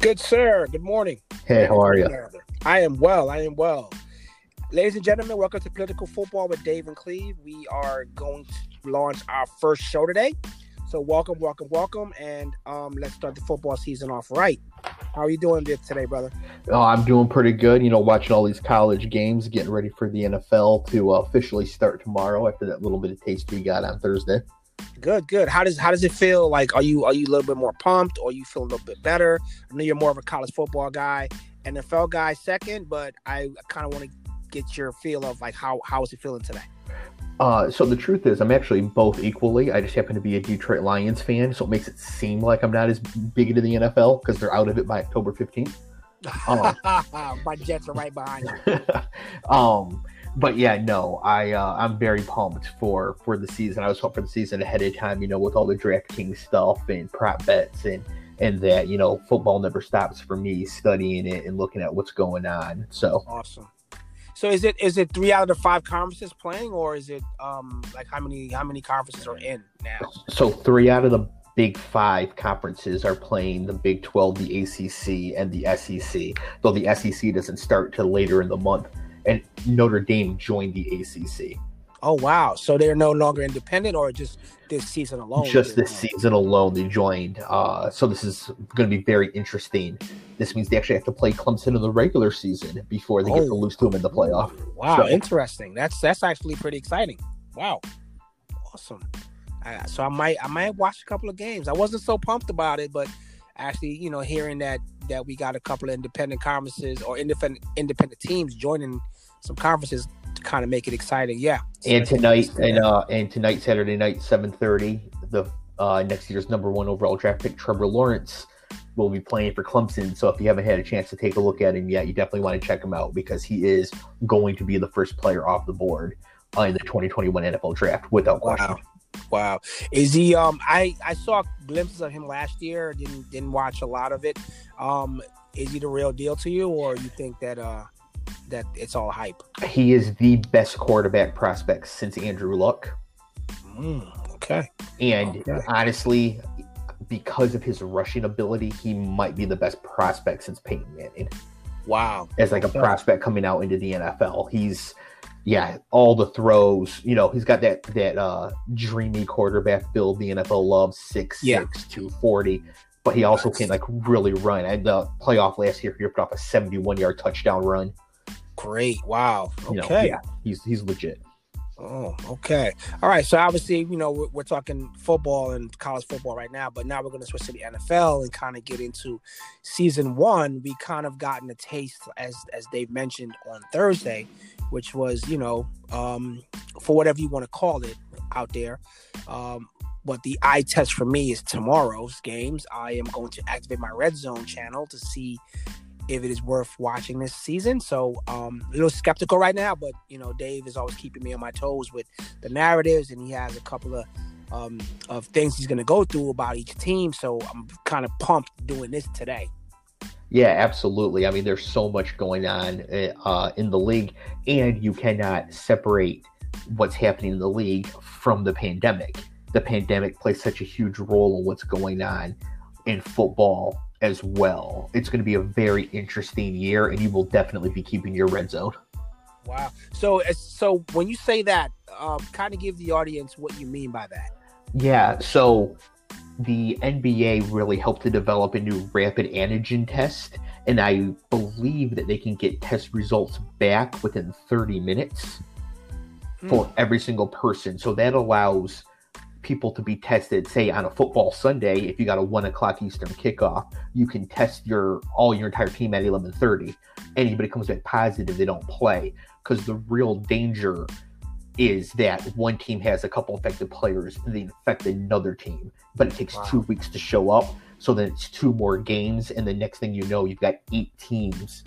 Good sir. Good morning. Hey, how are you? I am well. I am well. Ladies and gentlemen, welcome to Political Football with Dave and Cleve. We are going to launch our first show today. So welcome, welcome, welcome, and um, let's start the football season off right. How are you doing today, brother? Oh, I'm doing pretty good. You know, watching all these college games, getting ready for the NFL to uh, officially start tomorrow after that little bit of taste we got on Thursday. Good, good. How does how does it feel? Like, are you are you a little bit more pumped, or you feel a little bit better? I know you're more of a college football guy, NFL guy second, but I kind of want to get your feel of like how how is it feeling today? Uh, so the truth is, I'm actually both equally. I just happen to be a Detroit Lions fan, so it makes it seem like I'm not as big into the NFL because they're out of it by October 15th. Um, My Jets are right behind you. um, but yeah, no, I uh, I'm very pumped for for the season. I was hoping for the season ahead of time, you know, with all the DraftKings stuff and prop bets and and that you know football never stops for me studying it and looking at what's going on. So awesome. So is it is it three out of the five conferences playing, or is it um like how many how many conferences are in now? So three out of the Big Five conferences are playing the Big Twelve, the ACC, and the SEC. Though the SEC doesn't start till later in the month, and Notre Dame joined the ACC. Oh wow! So they're no longer independent, or just this season alone? Just this season alone, they joined. Uh, so this is going to be very interesting. This means they actually have to play Clemson in the regular season before they oh. get to lose to them in the playoff. Wow, so, interesting. That's that's actually pretty exciting. Wow, awesome. I, so I might I might watch a couple of games. I wasn't so pumped about it, but actually, you know, hearing that that we got a couple of independent conferences or independent independent teams joining some conferences to kind of make it exciting. Yeah. And tonight and uh and tonight Saturday night seven thirty the uh next year's number one overall draft pick Trevor Lawrence will be playing for Clemson. So if you haven't had a chance to take a look at him yet, you definitely want to check him out because he is going to be the first player off the board in the 2021 NFL draft without wow. question. Wow. Is he um I I saw glimpses of him last year, didn't didn't watch a lot of it. Um is he the real deal to you or you think that uh that it's all hype? He is the best quarterback prospect since Andrew Luck. Mm, okay. And okay. honestly, because of his rushing ability, he might be the best prospect since Peyton Manning. Wow. As like a prospect coming out into the NFL. He's yeah, all the throws. You know, he's got that that uh dreamy quarterback build the NFL loves, six yeah. six two forty. But he also can like really run. And the playoff last year, he put off a seventy-one yard touchdown run. Great! Wow. Okay. You know, yeah, he's he's legit. Oh, okay. All right. So obviously, you know, we're, we're, talking football and college football right now, but now we're going to switch to the NFL and kind of get into season one. We kind of gotten a taste, as as Dave mentioned on Thursday, which was, you know, um, for whatever you want to call it out there. Um, but the eye test for me is tomorrow's games. I am going to activate my red zone channel to see if it is worth watching this season. So um, a little skeptical right now, but you know, Dave is always keeping me on my toes with the narratives, and he has a couple of um, of things he's going to go through about each team. So I'm kind of pumped doing this today. Yeah, absolutely. I mean, there's so much going on uh, in the league, and you cannot separate what's happening in the league from the pandemic. The pandemic plays such a huge role in what's going on in football as well. It's going to be a very interesting year, and you will definitely be keeping your red zone. Wow. So, so when you say that, um, kind of give the audience what you mean by that. Yeah. So the NBA really helped to develop a new rapid antigen test, and I believe that they can get test results back within 30 minutes hmm. for every single person. So that allows people to be tested, say on a football Sunday, if you got a one o'clock Eastern kickoff, you can test your all your entire team at 11:30. Anybody comes back positive, they don't play because the real danger is that one team has a couple infected players and they infect another team, but it takes wow. two weeks to show up. So then it's two more games, and the next thing you know, you've got eight teams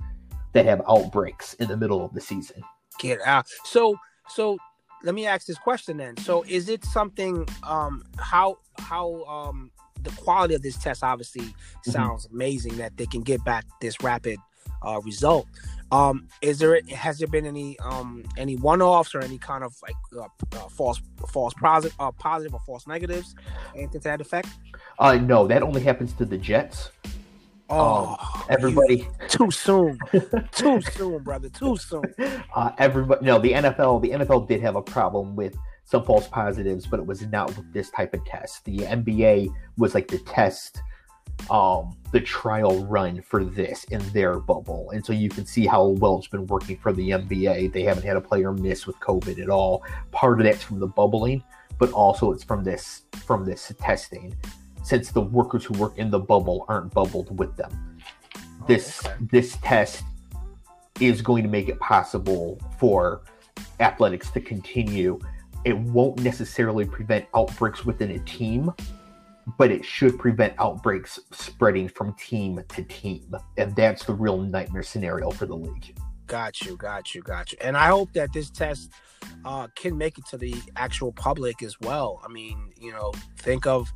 that have outbreaks in the middle of the season. Get out. So, so let me ask this question then. So, is it something? Um, how how um the quality of this test obviously mm-hmm. sounds mm-hmm. amazing that they can get back this rapid uh, result. Um, is there has there been any um any one offs or any kind of like uh, uh, false false positive uh, positive or false negatives anything to that effect? Uh, no, that only happens to the Jets. Oh, um, everybody too soon, too soon, brother, too soon. Uh, everybody, no, the NFL, the NFL did have a problem with some false positives, but it was not with this type of test. The NBA was like the test, um, the trial run for this in their bubble, and so you can see how well it's been working for the NBA. They haven't had a player miss with COVID at all. Part of that's from the bubbling, but also it's from this from this testing since the workers who work in the bubble aren't bubbled with them. This oh, okay. this test is going to make it possible for athletics to continue. It won't necessarily prevent outbreaks within a team, but it should prevent outbreaks spreading from team to team. And that's the real nightmare scenario for the league. Got you, got you, got you. And I hope that this test uh, can make it to the actual public as well. I mean, you know, think of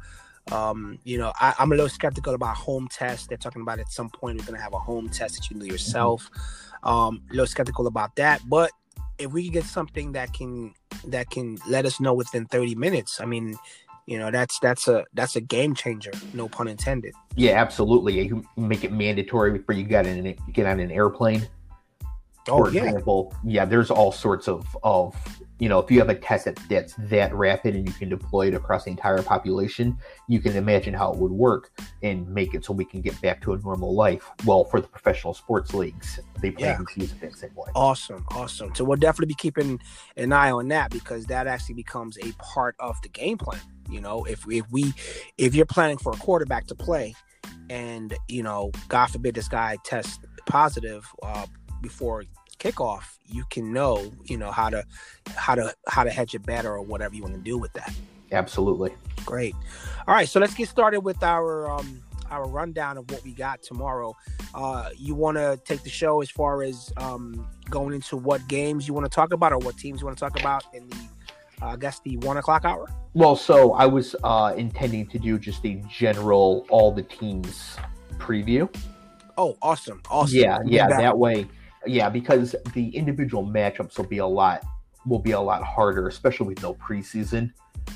um, you know, I, am a little skeptical about home tests. They're talking about at some point we're gonna have a home test that you do yourself. Mm-hmm. Um, a little skeptical about that, but if we can get something that can that can let us know within 30 minutes, I mean, you know, that's that's a that's a game changer. No pun intended. Yeah, absolutely. You make it mandatory before you get in get on an airplane. Oh, For example, yeah. yeah, there's all sorts of of you know, if you have a test that, that's that rapid and you can deploy it across the entire population, you can imagine how it would work and make it so we can get back to a normal life. Well, for the professional sports leagues, they plan yeah. to use it the same way. Awesome, awesome. So we'll definitely be keeping an eye on that because that actually becomes a part of the game plan. You know, if if we if you're planning for a quarterback to play, and you know, God forbid this guy tests positive uh, before kickoff, you can know, you know, how to how to how to hedge it better or whatever you want to do with that. Absolutely. Great. All right, so let's get started with our um our rundown of what we got tomorrow. Uh you want to take the show as far as um going into what games you want to talk about or what teams you want to talk about in the I guess the one o'clock hour. Well, so I was uh, intending to do just a general all the teams preview. Oh, awesome! Awesome. Yeah, yeah. That. that way, yeah, because the individual matchups will be a lot will be a lot harder, especially with no preseason.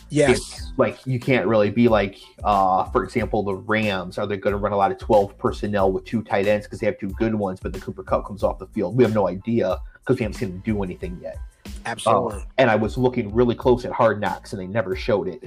Yes. It's like you can't really be like, uh, for example, the Rams. Are they going to run a lot of 12 personnel with two tight ends because they have two good ones, but the Cooper Kupp comes off the field? We have no idea because we haven't seen him do anything yet. Absolutely. Uh, and I was looking really close at Hard Knocks, and they never showed it.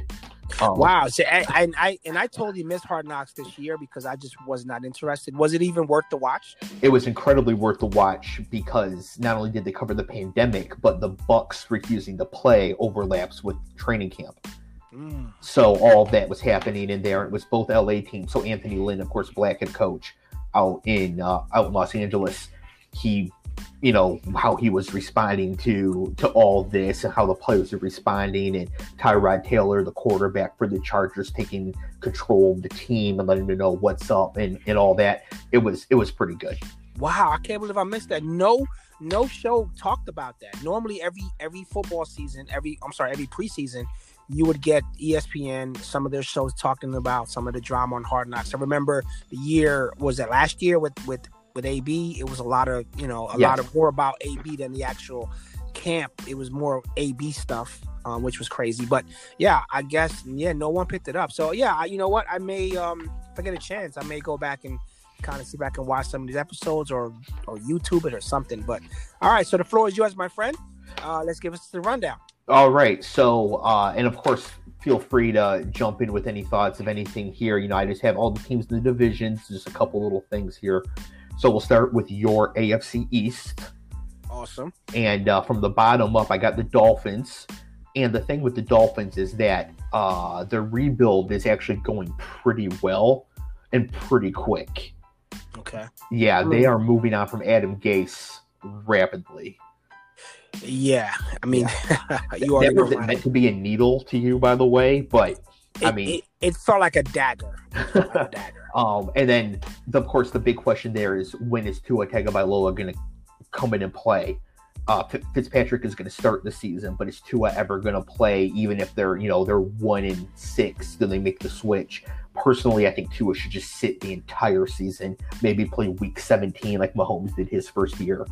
Um, wow. So I, I, I, and I totally missed Hard Knocks this year because I just was not interested. Was it even worth the watch? It was incredibly worth the watch because not only did they cover the pandemic, but the Bucks refusing to play overlaps with training camp. Mm. So all that was happening in there. It was both LA teams. So Anthony Lynn, of course, black head coach out in uh, out in Los Angeles. He you know how he was responding to to all this and how the players are responding and Tyrod Taylor the quarterback for the Chargers taking control of the team and letting them know what's up and and all that. It was it was pretty good. Wow I can't believe I missed that. No no show talked about that. Normally every every football season every I'm sorry every preseason you would get ESPN some of their shows talking about some of the drama on Hard Knocks. I remember the year was it last year with with with AB, it was a lot of you know a yes. lot of more about AB than the actual camp. It was more AB stuff, um, which was crazy. But yeah, I guess yeah, no one picked it up. So yeah, I, you know what? I may um, if I get a chance, I may go back and kind of see if I can watch some of these episodes or or YouTube it or something. But all right, so the floor is yours, my friend. Uh, let's give us the rundown. All right. So, uh, and of course, feel free to jump in with any thoughts of anything here. You know, I just have all the teams in the divisions, just a couple little things here. So we'll start with your AFC East. Awesome. And uh, from the bottom up, I got the Dolphins. And the thing with the Dolphins is that uh, the rebuild is actually going pretty well and pretty quick. Okay. Yeah, they are moving on from Adam Gase rapidly. Yeah, I mean, yeah. you are wasn't meant to be a needle to you, by the way, but it, I mean, it, it, felt like a dagger. Like a dagger. Um, and then, the, of course, the big question there is when is Tua Tagovailoa going to come in and play? Uh, Fitzpatrick is going to start the season, but is Tua ever going to play? Even if they're, you know, they're one in six, do they make the switch? Personally, I think Tua should just sit the entire season, maybe play Week 17 like Mahomes did his first year.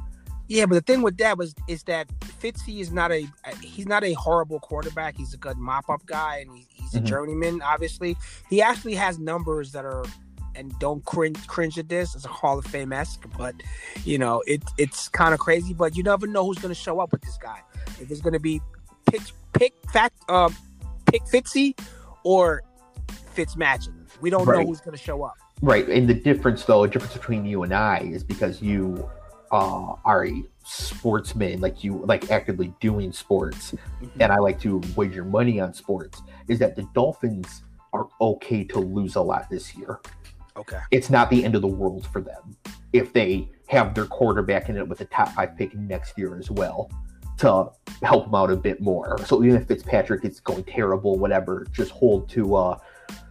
Yeah, but the thing with that was is that Fitzy is not a he's not a horrible quarterback. He's a good mop up guy, and he, he's a mm-hmm. journeyman. Obviously, he actually has numbers that are and don't cringe cringe at this. It's a Hall of Fame esque, but you know it it's kind of crazy. But you never know who's going to show up with this guy. If it's going to be pick pick fact um pick Fitzy or Fitz Magic. We don't Right. know who's going to show up. Right, and the difference, though, the difference between you and I is because you uh, are a sportsman, like you like actively doing sports, and I like to wager money on sports. Is that the Dolphins are okay to lose a lot this year? Okay. It's not the end of the world for them if they have their quarterback in it with a top five pick next year as well to help them out a bit more. So even if Fitzpatrick is going terrible, whatever, just hold to uh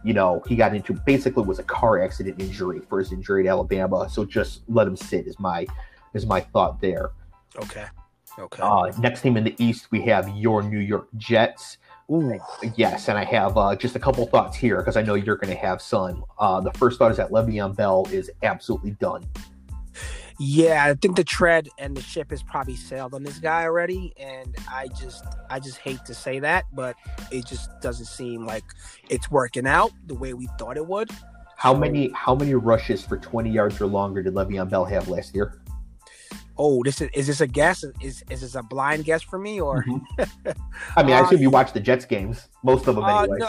you know, he got into basically was a car accident injury for his injury at Alabama. So just let him sit is my is my thought there. Okay. Okay. Uh next team in the East we have your New York Jets. Ooh. Yes, and I have uh, just a couple thoughts here because I know you're going to have some. Uh, the first thought is that Le'Veon Bell is absolutely done. Yeah, I think the tread and the ship has probably sailed on this guy already, and I just, I just hate to say that, but it just doesn't seem like it's working out the way we thought it would. How many how many rushes for 20 yards or longer did Le'Veon Bell have last year? Oh, this is is this a guess? Is is this a blind guess for me or? I mean, I Uh, assume you watch the Jets games, most of them Uh, anyway. no,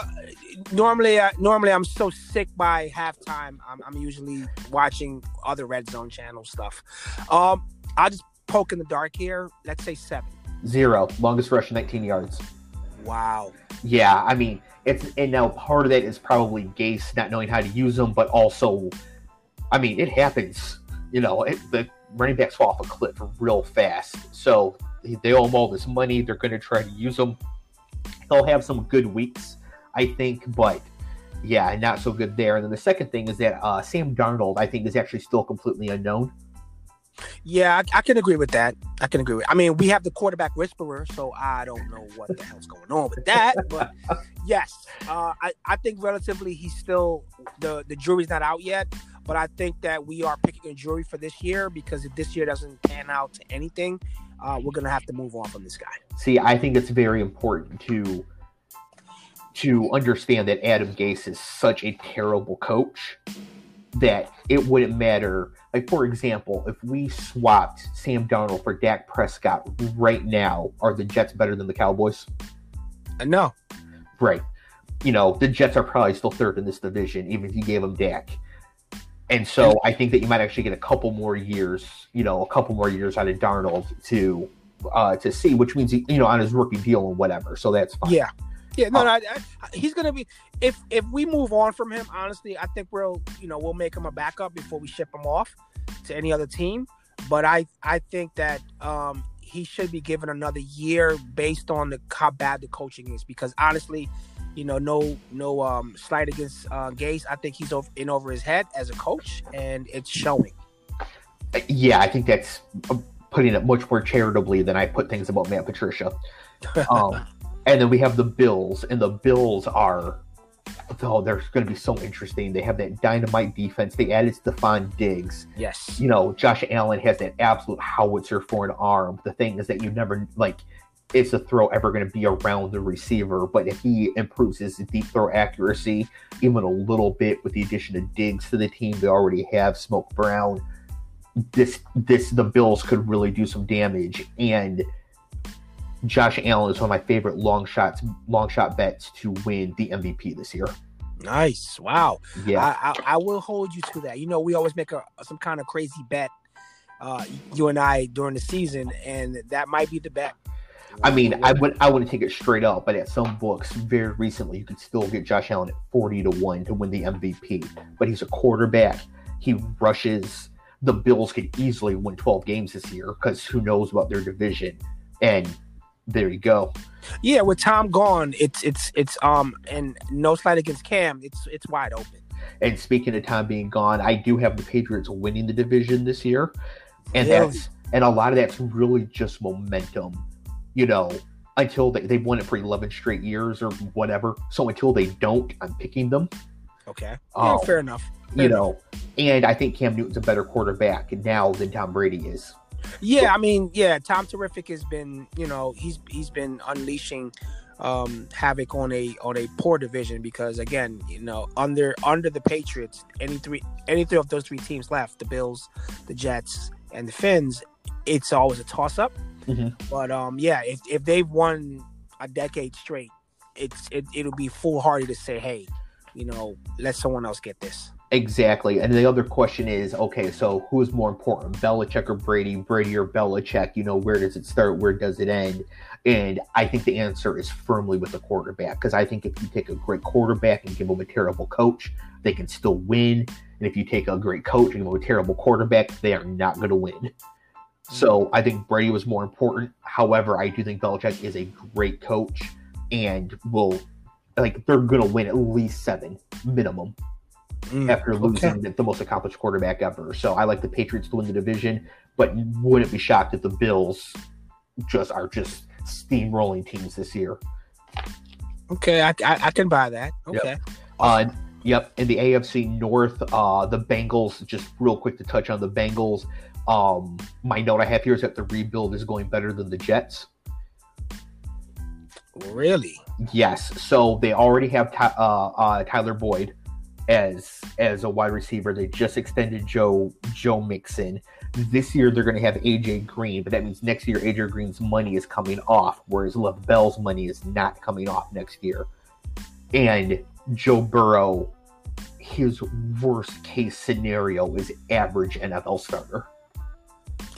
normally, uh, normally I'm so sick by halftime. I'm, I'm usually watching other red zone channel stuff. Um, I'll just poke in the dark here. Let's say seven zero longest rush 19 yards. Wow. Yeah, I mean, it's and now part of that is probably Gase not knowing how to use them, but also, I mean, it happens. You know, it, the running backs fall off a cliff real fast. So they owe him all this money. They're going to try to use them. He'll have some good weeks, I think, but yeah, not so good there. And then the second thing is that uh, Sam Darnold, I think, is actually still completely unknown. Yeah, I, I can agree with that. I can agree with. I mean, we have the quarterback whisperer, so I don't know what the hell's going on with that. But yes, uh, I I think relatively he's still the the jury's not out yet. But I think that we are picking a jury for this year because if this year doesn't pan out to anything, uh, we're gonna have to move on from this guy. See, I think it's very important to to understand that Adam Gase is such a terrible coach that it wouldn't matter. Like for example, if we swapped Sam Darnold for Dak Prescott right now, are the Jets better than the Cowboys? Uh, no, Right. You know, the Jets are probably still third in this division, even if you gave them Dak. And so I think that you might actually get a couple more years, you know, a couple more years out of Darnold to uh to see, which means he, you know, on his rookie deal and whatever. So that's fine. yeah, yeah, no, Oh. no. I, I, he's gonna be if if we move on from him. Honestly, I think we'll you know we'll make him a backup before we ship him off to any other team. But I I think that um he should be given another year based on the how bad the coaching is. Because honestly, you know, no no um slight against uh, Gase. I think he's over, in over his head as a coach, and it's showing. Yeah, I think that's uh, putting it much more charitably than I put things about Matt Patricia. Um, and then we have the Bills, and the Bills are oh, they're going to be so interesting. They have that dynamite defense. They added Stefon Diggs. yes. you know, Josh Allen has that absolute howitzer for an arm. The thing is that you never like is the throw ever going to be around the receiver? But if he improves his deep throw accuracy even a little bit with the addition of Diggs to the team, they already have Smoke Brown. This this the Bills could really do some damage and. Josh Allen is one of my favorite long shots, long shot bets to win the MVP this year. Nice. Wow. Yeah, I, I, I will hold you to that. You know, we always make a some kind of crazy bet, uh, you and I during the season, and that might be the bet. I mean, I would I wouldn't take it straight up, but at some books, very recently, you could still get Josh Allen at forty to one to win the MVP. But he's a quarterback. He rushes. The Bills could easily win twelve games this year because who knows about their division. And there you go. yeah, with Tom gone, it's it's it's um and no slight against Cam, it's it's wide open. And speaking of Tom being gone, I do have the Patriots winning the division this year, and Really? that's and a lot of that's really just momentum. You know, until they they've won it for eleven straight years or whatever. So until they don't, I'm picking them. Okay. Yeah, fair enough. you know, and I think Cam Newton's a better quarterback now than Tom Brady is. Yeah, I mean, yeah, Tom Terrific has been, you know, he's he's been unleashing um havoc on a on a poor division because again, you know, under under the Patriots, any three any three of those three teams left, the Bills, the Jets, and the Finns, it's always a toss up. Mhm. But um yeah, if if they've won a decade straight, it's it, it'll be foolhardy to say, hey, you know, let someone else get this. Exactly. And the other question is, okay, so who is more important, Belichick or Brady, Brady or Belichick? You know, where does it start? Where does it end? And I think the answer is firmly with the quarterback because I think if you take a great quarterback and give them a terrible coach, they can still win. And if you take a great coach and give them a terrible quarterback, they are not going to win. So I think Brady was more important. However, I do think Belichick is a great coach and will, like, they're going to win at least seven minimum Mm, after okay. losing the, the most accomplished quarterback ever. So I like the Patriots to win the division, but wouldn't be shocked if the Bills just are just steamrolling teams this year. Okay, I, I, I can buy that. Okay. Uh, yep. In the AFC North, uh, the Bengals. Just real quick to touch on the Bengals. Um, my note I have here is that the rebuild is going better than the Jets. Really? Yes. So they already have Ty- uh, uh, Tyler Boyd as as a wide receiver. They just extended Joe Joe Mixon. This year they're going to have AJ Green, but that means next year AJ Green's money is coming off, whereas Lev Bell's money is not coming off next year. And Joe Burrow, his worst case scenario is average NFL starter.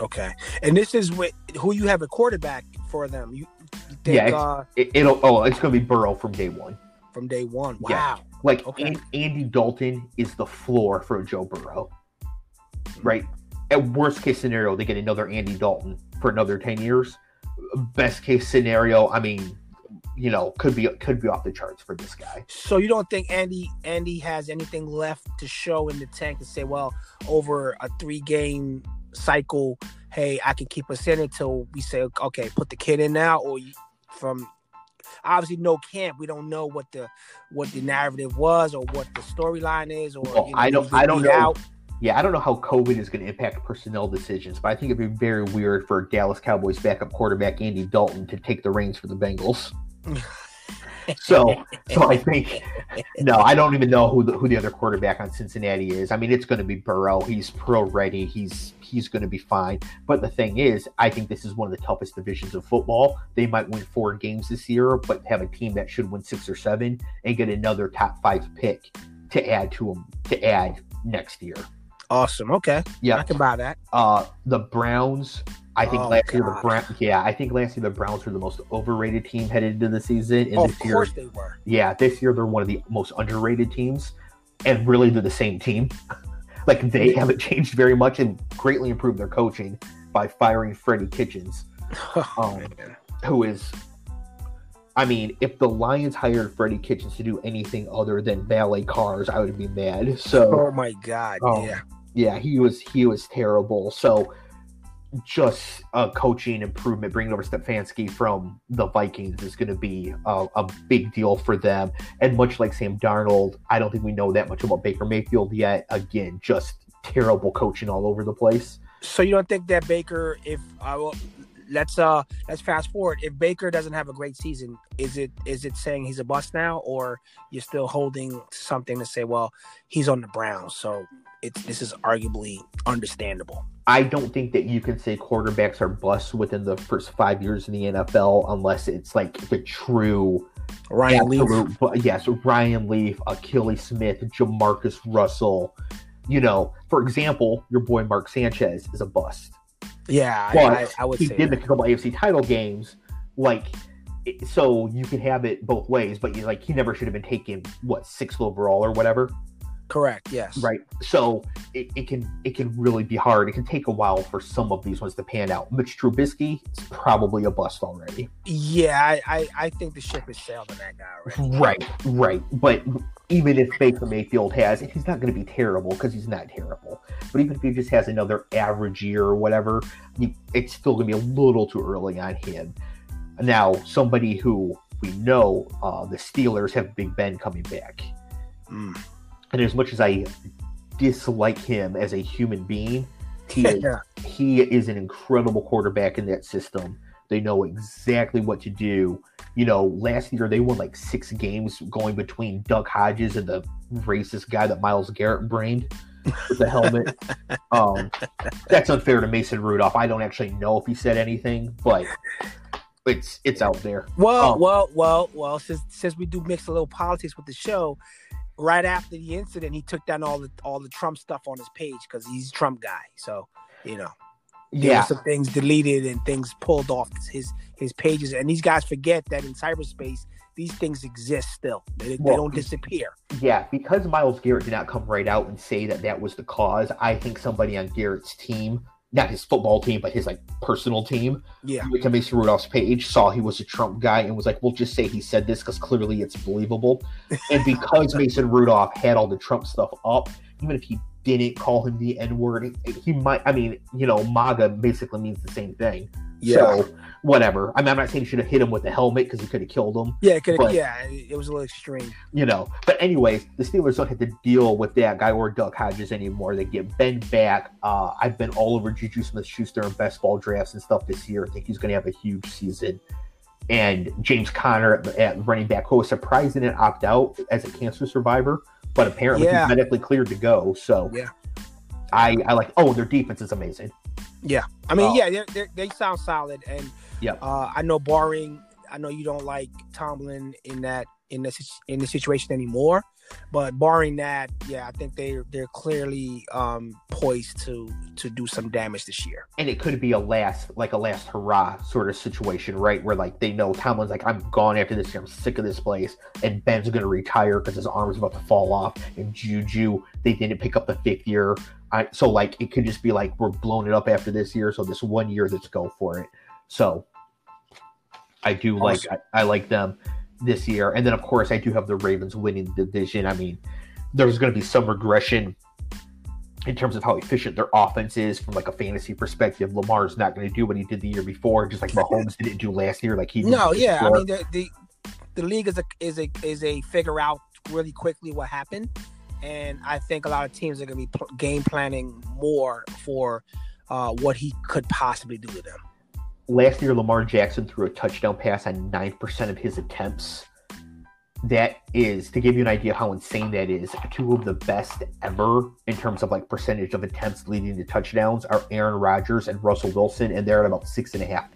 Okay. And this is with who you have a quarterback for them. You, you think Yeah, it's- uh, It, it'll oh, it's going to be Burrow from day one. from day one? Yeah. Wow. Like Okay. An- Andy Dalton is the floor for Joe Burrow, right? At worst case scenario, they get another Andy Dalton for another ten years. Best case scenario, I mean, you know, could be could be off the charts for this guy. So you don't think Andy Andy has anything left to show in the tank to say, well, over a three game cycle, hey, I can keep us in until we say, okay, put the kid in now, or from obviously no camp, we don't know what the what the narrative was or what the storyline is, or Well, you know, I don't- I don't know. out. Yeah, I don't know how COVID is going to impact personnel decisions, but I think it'd be very weird for Dallas Cowboys backup quarterback Andy Dalton to take the reins for the Bengals. So, so I think no, I don't even know who the, who the other quarterback on Cincinnati is. I mean, it's going to be Burrow. He's pro ready. He's he's going to be fine. But the thing is, I think this is one of the toughest divisions of football. They might win four games this year, but have a team that should win six or seven and get another top five pick to add to them to add next year. Awesome. Okay. Yeah, I can buy that. uh, the Browns. I think Oh, last year the Browns. Yeah, I think last year the Browns were the most overrated team headed into the season. And Oh, this of year, course they were. yeah, this year they're one of the most underrated teams, and really they're the same team. like they haven't changed very much and greatly improved their coaching by firing Freddie Kitchens, Um, who is. I mean, if the Lions hired Freddie Kitchens to do anything other than valet cars, I would be mad. So Oh my God. Oh. Yeah. Yeah, he was he was terrible. So just a coaching improvement, bringing over Stefanski from the Vikings is going to be a, a big deal for them. And much like Sam Darnold, I don't think we know that much about Baker Mayfield yet. Again, just terrible coaching all over the place. So you don't think that Baker, if I will, let's uh let's fast forward, if Baker doesn't have a great season, is it is it saying he's a bust now, or you're still holding something to say, well, he's on the Browns, so it's this is arguably understandable. I don't think that you can say quarterbacks are busts within the first five years in the NFL unless it's like the true Ryan Leaf, yes, Ryan Leaf, Akili Smith, JaMarcus Russell. You know, for example, your boy Mark Sanchez is a bust. yeah, I, But I, I would he say did that. a couple AFC title games, like so you can have it both ways. But you like he never should have been taken what sixth overall or whatever, correct. Yes, right? So it, it can it can really be hard. It can take a while for some of these ones to pan out. Mitch Trubisky is probably a bust already. Yeah, I, I I think the ship has sailed on that guy already. Right, right. But even if Baker Mayfield has, he's not going to be terrible because he's not terrible. But even if he just has another average year or whatever, you, it's still going to be a little too early on him. Now, somebody who we know, uh, the Steelers have Big Ben coming back. Mm. And as much as I dislike him as a human being, He is, he is an incredible quarterback in that system. They know exactly what to do. You know, last year they won like six games going between Duck Hodges and the racist guy that Myles Garrett brained with the helmet. um, that's unfair to Mason Rudolph. I don't actually know if he said anything, but it's it's out there. Well, um, well, well, well. Since since we do mix a little politics with the show, right after the incident, he took down all the all the Trump stuff on his page because he's a Trump guy. So you know, yeah, some things deleted and things pulled off his his pages. And these guys forget that in cyberspace, these things exist still. They, well, they don't disappear. Yeah, because Myles Garrett did not come right out and say that that was the cause. I think somebody on Garrett's team not his football team, but his like personal team. Yeah. Went to Mason Rudolph's page, saw he was a Trump guy, and was like, "We'll just say he said this because clearly it's believable." and because Mason Rudolph had all the Trump stuff up, even if he didn't call him the N word, he might. I mean, you know, MAGA basically means the same thing. Yeah. So whatever. I mean, I'm not saying he should have hit him with the helmet because he could have killed him. Yeah, it yeah, it was a little extreme. You know, but anyways, the Steelers don't have to deal with that guy or Duck Hodges anymore. They get Ben back. Uh, I've been all over Juju Smith-Schuster and best ball drafts and stuff this year. I think he's going to have a huge season. And James Conner at, at running back, who was surprised he didn't opt out as a cancer survivor, but apparently yeah. he's medically cleared to go. So yeah, I I like. Oh, their defense is amazing. Yeah, I mean, uh, yeah, they're, they're, they sound solid, and yeah, uh, I know barring, I know you don't like Tomlin in that in this in the situation anymore, but barring that, yeah, I think they they're clearly um, poised to to do some damage this year. And it could be a last like a last hurrah sort of situation, right? Where like they know Tomlin's like I'm gone after this year. I'm sick of this place, and Ben's going to retire because his arm's about to fall off. And Juju, they didn't pick up the fifth year. I, so like it could just be like we're blowing it up after this year. So this one year, let's go for it. So I do awesome. like I, I like them this year. And then, of course, I do have the Ravens winning the division. I mean, there's going to be some regression in terms of how efficient their offense is from like a fantasy perspective. Lamar's not going to do what he did the year before, just like Mahomes didn't do last year. Like he no, yeah. Before. I mean, the, the the league is a is a is a figure out really quickly what happened, and I think a lot of teams are going to be pl- game planning more for uh, what he could possibly do to them last year Lamar Jackson threw a touchdown pass on 9% of his attempts. That is to give you an idea how insane that is. Two of the best ever in terms of like percentage of attempts leading to touchdowns are Aaron Rodgers and Russell Wilson, and they're at about six and a half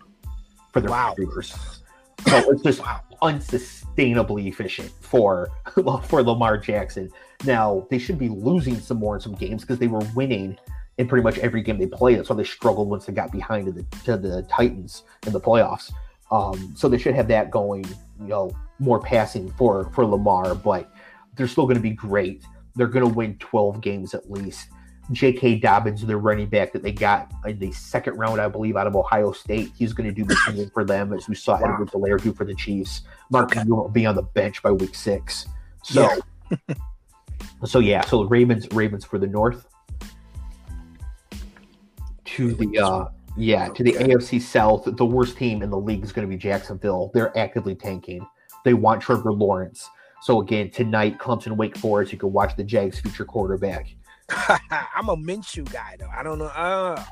for their wow. receivers. So it's just wow. unsustainably efficient for for Lamar Jackson. Now they should be losing some more in some games because they were winning in pretty much every game they played. That's why they struggled once they got behind to the, to the Titans in the playoffs. Um, so they should have that going, you know, more passing for for Lamar, but they're still going to be great. They're going to win 12 games at least. J.K. Dobbins, the running back that they got in the second round, I believe, out of Ohio State, he's going to do the same for them as we saw wow. Edwards-Helaire do for the Chiefs. Mark okay. will be on the bench by week six. So, yeah. so yeah, so Ravens, Ravens for the North to the uh, yeah to the AFC South. The worst team in the league is going to be Jacksonville. They're actively tanking. They want Trevor Lawrence. So again, tonight, Clemson, Wake Forest. You can watch the Jags' future quarterback. I'm a Minshew guy though. I don't know. Uh,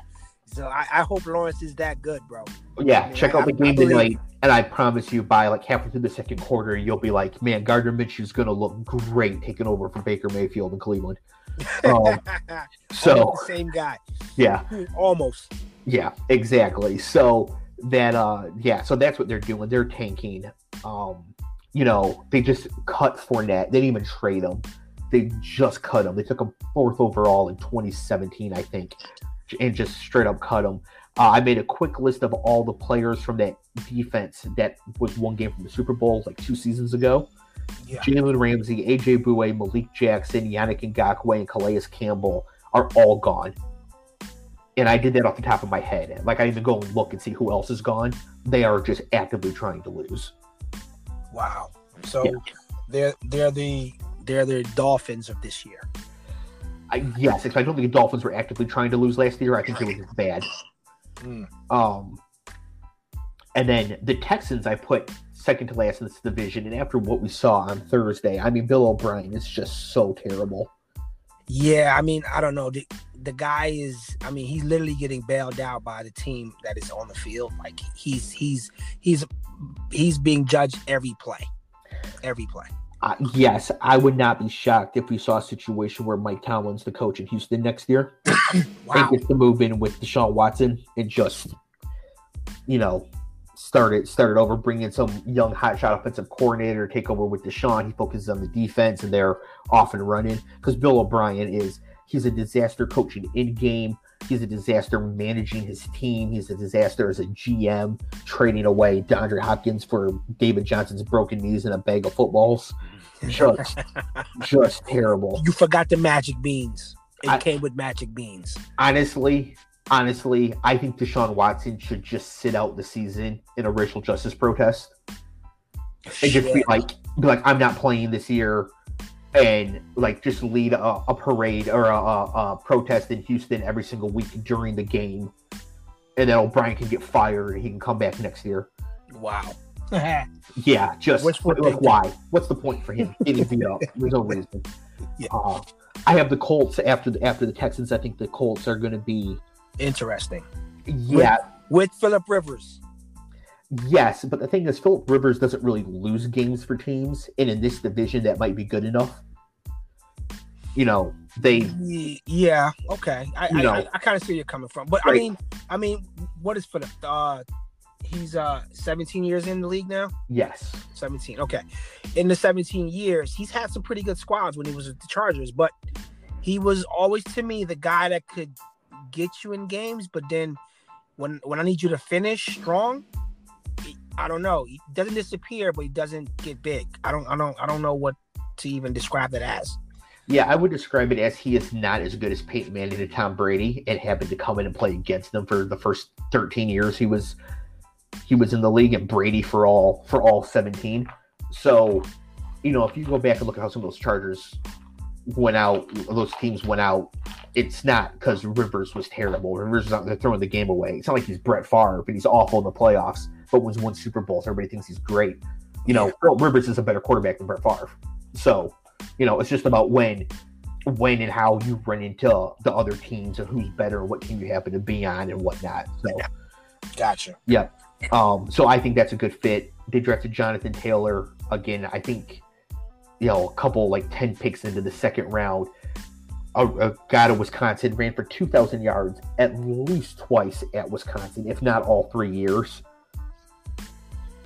so I, I, hope Lawrence is that good, bro. Yeah, I mean, check I, out the game tonight, and I promise you, by like halfway through the second quarter, you'll be like, "Man, Gardner Minshew is going to look great taking over for Baker Mayfield in Cleveland." Um, so same guy. Yeah. Almost. Yeah, exactly. So that uh yeah, so that's what they're doing. They're tanking. Um, you know, they just cut Fournette. They didn't even trade him. They just cut him. They took him fourth overall in 2017, I think, and just straight up cut him. Uh, I made a quick list of all the players from that defense that was one game from the Super Bowl like two seasons ago. Yeah. Jalen Ramsey, AJ Bouye, Malik Jackson, Yannick Ngakoue, and Calais Campbell are all gone. And I did that off the top of my head. Like I didn't go and look and see who else is gone. They are just actively trying to lose. Wow. So yeah. they're they're the they're the Dolphins of this year. I, yes, I don't think the Dolphins were actively trying to lose last year. I think it was bad. Mm. Um, and then the Texans, I put second to last in this division. And after what we saw on Thursday, I mean, Bill O'Brien is just so terrible. Yeah, I mean, I don't know. The, the guy is I mean, he's literally getting bailed out by the team that is on the field. Like he's he's he's he's being judged every play. Every play. Uh, yes, I would not be shocked if we saw a situation where Mike Tomlin's the coach in Houston next year. Wow. And gets to move in with Deshaun Watson and just, you know, start it, start it over, bring in some young hotshot offensive coordinator, to take over with Deshaun. He focuses on the defense and they're off and running. Because Bill O'Brien is he's a disaster coaching in game. He's a disaster managing his team. He's a disaster as a GM, trading away DeAndre Hopkins for David Johnson's broken knees and a bag of footballs. Just, just terrible. You forgot the magic beans. It I- came with magic beans. Honestly, honestly, I think Deshaun Watson should just sit out the season in a racial justice protest and just be like, be like, I'm not playing this year, and like just lead a, a parade or a, a, a protest in Houston every single week during the game, and then O'Brien can get fired and he can come back next year. wow. Yeah, just Wishful like, thinking. why? What's the point for him getting beat up? There's no reason. Yeah. Uh, I have the Colts after the after the Texans. I think the Colts are going to be Interesting. yeah With Philip Rivers. Yes, but the thing is, Philip Rivers doesn't really lose games for teams, and in this division, that might be good enough. You know, they Yeah, okay. I You I, know. I, I kind of see where you're coming from. But I mean I mean, what is Philip? Uh he's uh 17 years in the league now. yes, 17. Okay. In the 17 years, he's had some pretty good squads when he was with the Chargers, but he was always to me the guy that could get you in games, but then when when I need you to finish strong, I don't know. He doesn't disappear, but he doesn't get big. I don't I don't I don't know what to even describe it as. yeah, I would describe it as he is not as good as Peyton Manning and Tom Brady, and happened to come in and play against them for the first 13 years he was he was in the league, and Brady for all for all 17. So, you know, if you go back and look at how some of those Chargers went out, those teams went out. It's not because Rivers was terrible. Rivers was out there throwing the game away. It's not like he's Brett Favre, but he's awful in the playoffs. But wins one Super Bowl, so everybody thinks he's great. You know, well, Rivers is a better quarterback than Brett Favre. So, you know, it's just about when, when and how you run into the other teams and who's better, what team you happen to be on, and whatnot. So, Gotcha. Yep. Um, so I think that's a good fit. They drafted Jonathan Taylor again. I think you know a couple like ten picks into the second round. A, a guy to Wisconsin ran for two thousand yards at least twice at Wisconsin, if not all three years.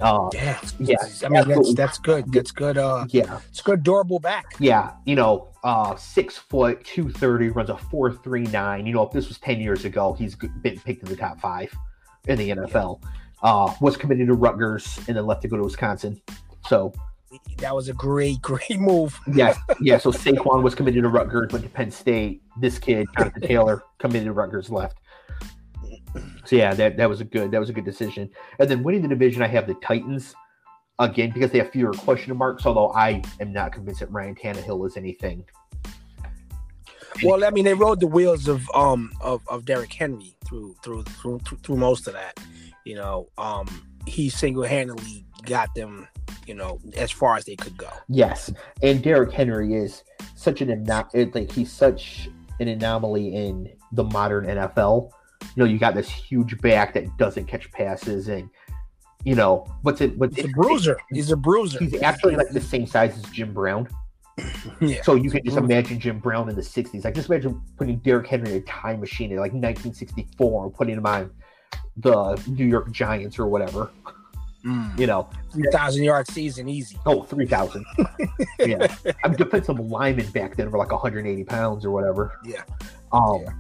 Uh, Yeah. Yeah, I mean that's absolutely. that's good. That's good uh yeah, it's good durable back. yeah. You know, uh, six foot, two thirty, runs a four three nine. You know, if this was ten years ago, he's been picked in the top five in the NFL. Uh, was committed to Rutgers and then left to go to Wisconsin. So That was a great, great move. yeah, yeah. So Saquon was committed to Rutgers, went to Penn State. This kid, Jonathan Taylor, committed to Rutgers, left. So yeah, that that was a good that was a good decision. And then winning the division, I have the Titans again because they have fewer question marks. Although I am not convinced that Ryan Tannehill is anything. Well, I mean, they rode the wheels of um of, of Derrick Henry through through through through most of that. You know, um, he single handedly got them, you know, as far as they could go. Yes, and Derrick Henry is such an ano- like he's such an anomaly in the modern NFL. You know, you got this huge back that doesn't catch passes, and you know what's it? What's He's a bruiser. He's a bruiser. He's actually like the same size as Jim Brown. yeah. So you can just Mhm. imagine Jim Brown in the '60s. Like just imagine putting Derrick Henry in a time machine in like 1964 and putting him on the New York Giants or whatever. Mm. You know, Three thousand yard season, easy. oh, 3,000. yeah. I mean, defensive linemen back then were like 180 pounds or whatever. Yeah. Um, Yeah.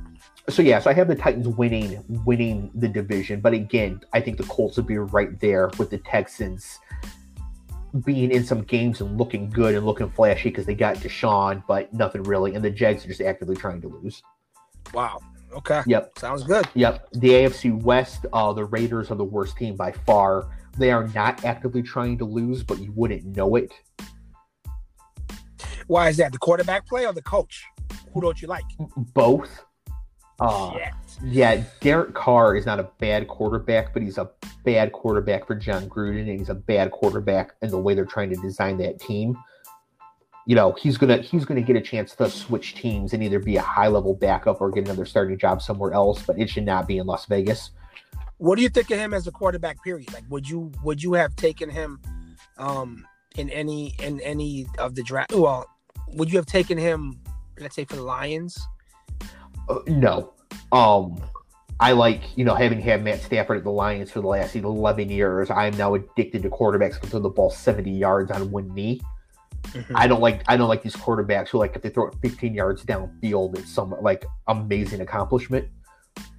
So yeah, so I have the Titans winning winning the division, but again, I think the Colts would be right there with the Texans being in some games and looking good and looking flashy because they got Deshaun, but nothing really, and the Jags are just actively trying to lose. Wow. Okay. Yep. Sounds good. Yep. The AFC West, uh, the Raiders are the worst team by far. They are not actively trying to lose, but you wouldn't know it. Why is that? The quarterback play or the coach? Who don't you like? Both. Uh, Yeah, Derek Carr is not a bad quarterback, but he's a bad quarterback for Jon Gruden, and he's a bad quarterback in the way they're trying to design that team. you know he's gonna he's gonna get a chance to switch teams and either be a high level backup or get another starting job somewhere else, but it should not be in Las Vegas. What do you think of him as a quarterback? Period. Like, would you would you have taken him um, in any in any of the draft? Well, would you have taken him, let's say, for the Lions? Uh, no. Um, I like, you know, having had Matt Stafford at the Lions for the last 11 years. I am now addicted to quarterbacks who throw the ball 70 yards on one knee. Mm-hmm. I don't like I don't like these quarterbacks who like if they throw it 15 yards downfield, it's some like amazing accomplishment.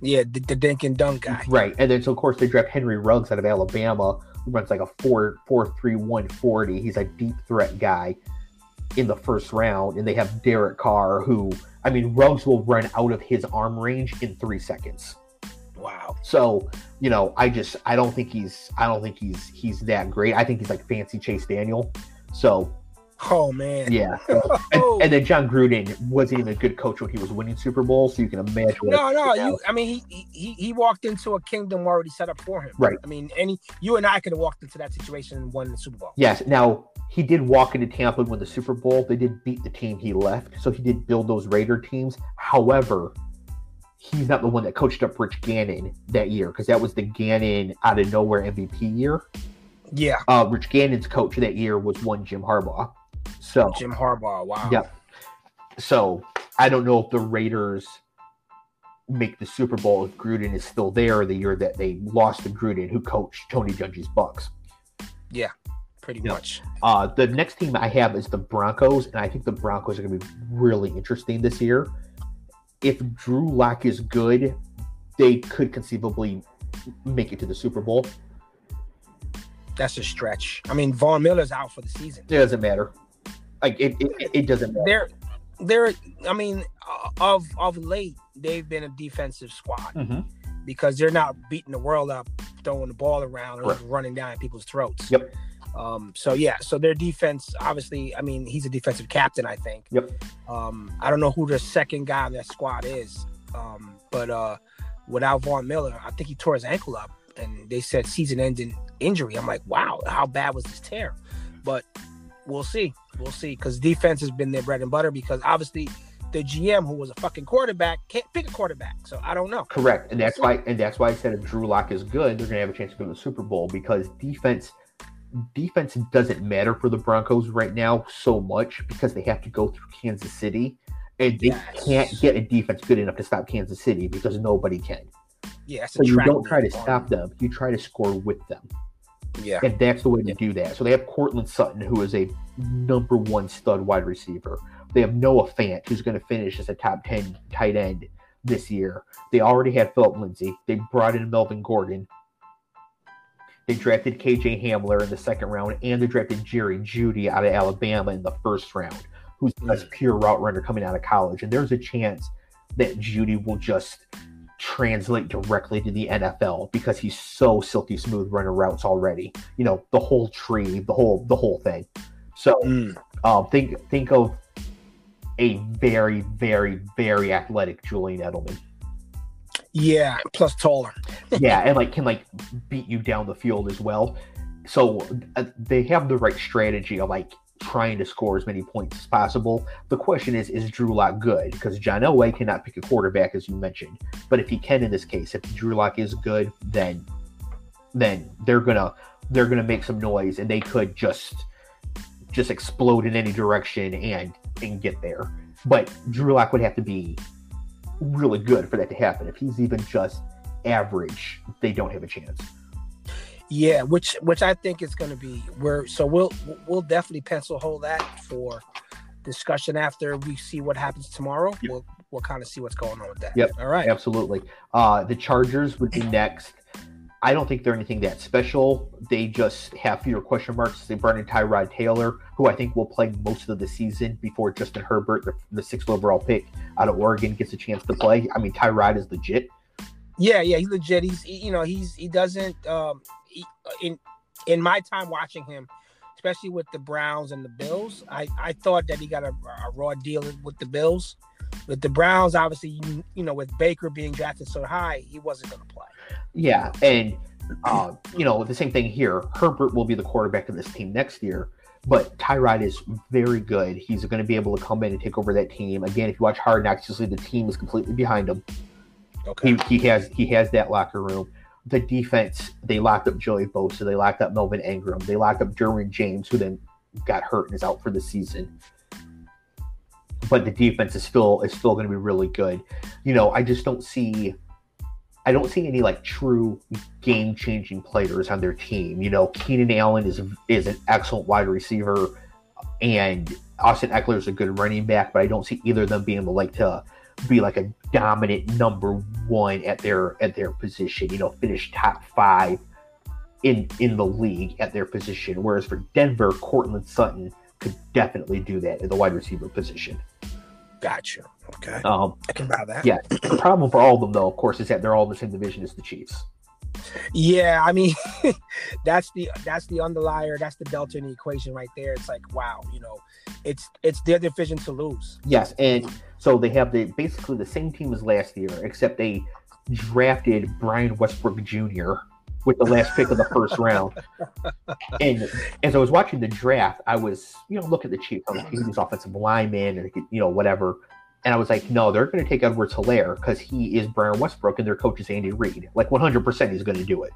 Yeah, the, the dink and dunk guy. Right. And then so of course they draft Henry Ruggs out of Alabama, who runs like a 4 4 3 140. He's a deep threat guy in the first round, and they have Derek Carr, who I mean, Ruggs will run out of his arm range in three seconds. Wow. So, you know, I just I don't think he's I don't think he's he's that great. I think he's like fancy Chase Daniel. So Oh man. Yeah. and, and, then Jon Gruden wasn't even a good coach when he was winning Super Bowl, so you can imagine. No, no. You, I mean, he, he he walked into a kingdom already set up for him. Right. I mean, any you and I could have walked into that situation and won the Super Bowl. Yes. Now he did walk into Tampa and win the Super Bowl. They did beat the team he left, so he did build those Raider teams. However, he's not the one that coached up Rich Gannon that year because that was the Gannon out of nowhere MVP year. Yeah. Uh, Rich Gannon's coach that year was one Jim Harbaugh. So Jim Harbaugh, wow. Yep. So I don't know if the Raiders make the Super Bowl if Gruden is still there the year that they lost to Gruden, who coached Tony Dungy's Bucks. Yeah, pretty yep. much. Uh, the next team I have is the Broncos, and I think the Broncos are going to be really interesting this year. If Drew Lock is good, they could conceivably make it to the Super Bowl. That's a stretch. I mean, Von Miller's out for the season. It doesn't matter. Like it, it, it doesn't matter. They're, they're. I mean, uh, of of late, they've been a defensive squad mm-hmm. because they're not beating the world up, throwing the ball around, or right. running down people's throats. Yep. Um, so yeah, so their defense, obviously, I mean, he's a defensive captain, I think. Yep. Um, I don't know who the second guy on that squad is, um, but uh, without Von Miller, I think he tore his ankle up, and they said season-ending injury. I'm like, wow, how bad was this tear? But we'll see. We'll see because defense has been their bread and butter. Because obviously, the GM who was a fucking quarterback can't pick a quarterback. So I don't know. Correct, and that's why and that's why I said if Drew Lock is good, they're gonna have a chance to go to the Super Bowl because defense defense doesn't matter for the Broncos right now so much because they have to go through Kansas City and they yes. can't get a defense good enough to stop Kansas City because nobody can. Yeah, so you don't try to stop them; you try to score with them. Yeah. And that's the way to do that. So they have Courtland Sutton, who is a number one stud wide receiver. They have Noah Fant, who's going to finish as a top 10 tight end this year. They already had Philip Lindsay. They brought in Melvin Gordon. They drafted KJ Hamler in the second round, and they drafted Jerry Jeudy out of Alabama in the first round, who's the best mm. pure route runner coming out of college. And there's a chance that Jeudy will just translate directly to the NFL because he's so silky smooth running routes already. You know, the whole tree, the whole the whole thing. So mm. um, think think of a very, very, very athletic Julian Edelman. Yeah, plus taller. yeah, and like can like beat you down the field as well. So uh, they have the right strategy of like trying to score as many points as possible. The question is, is Drew Lock good? Because John Elway cannot pick a quarterback, as you mentioned. But if he can in this case, if Drew Lock is good, then then they're gonna they're gonna make some noise and they could just just explode in any direction and and get there. But Drew Lock would have to be really good for that to happen. If he's even just average, they don't have a chance. Yeah, which which I think is going to be where. So we'll we'll definitely pencil hold that for discussion after we see what happens tomorrow. Yep. We'll we'll kind of see what's going on with that. Yep. All right. Absolutely. Uh, the Chargers would be next. I don't think they're anything that special. They just have fewer question marks. They brought in Tyrod Taylor, who I think will play most of the season before Justin Herbert, the, the sixth overall pick out of Oregon, gets a chance to play. I mean, Tyrod is legit. Yeah, yeah, he's legit. He's he, you know he's he doesn't um he, in in my time watching him, especially with the Browns and the Bills, I I thought that he got a, a raw deal with the Bills. With the Browns, obviously, you, you know, with Baker being drafted so high, he wasn't going to play. Yeah, and uh, you know the same thing here. Herbert will be the quarterback of this team next year, But Tyrod is very good. He's going to be able to come in and take over that team. Again, if you watch Hard Knocks, you'll see the team is completely behind him. Okay. He, he has he has that locker room. The defense, they locked up Joey Bosa, they locked up Melvin Ingram, they locked up Derwin James, who then got hurt and is out for the season. But the defense is still is still going to be really good. You know, I just don't see I don't see any like true game changing players on their team. You know, Keenan Allen is is an excellent wide receiver, and Austin Ekeler is a good running back, but I don't see either of them being able like to be like a dominant number one at their at their position. You know, finish top five in in the league at their position. Whereas for Denver, Courtland Sutton could definitely do that at the wide receiver position. Gotcha. Okay. Um, I can buy that. yeah. The problem for all of them, though, of course, is that they're all in the same division as the Chiefs. Yeah, I mean, that's the that's the underlier. That's the delta in the equation right there. It's like, wow, you know, it's it's their division to lose. Yes, and so they have the basically the same team as last year, except they drafted Brian Westbrook Jr. with the last pick of the first round. And as I was watching the draft, I was you know look at the Chiefs, I was these offensive linemen and you know whatever. And I was like, no, they're going to take Edwards Helaire because he is Brian Westbrook and their coach is Andy Reid. Like 100% he's going to do it.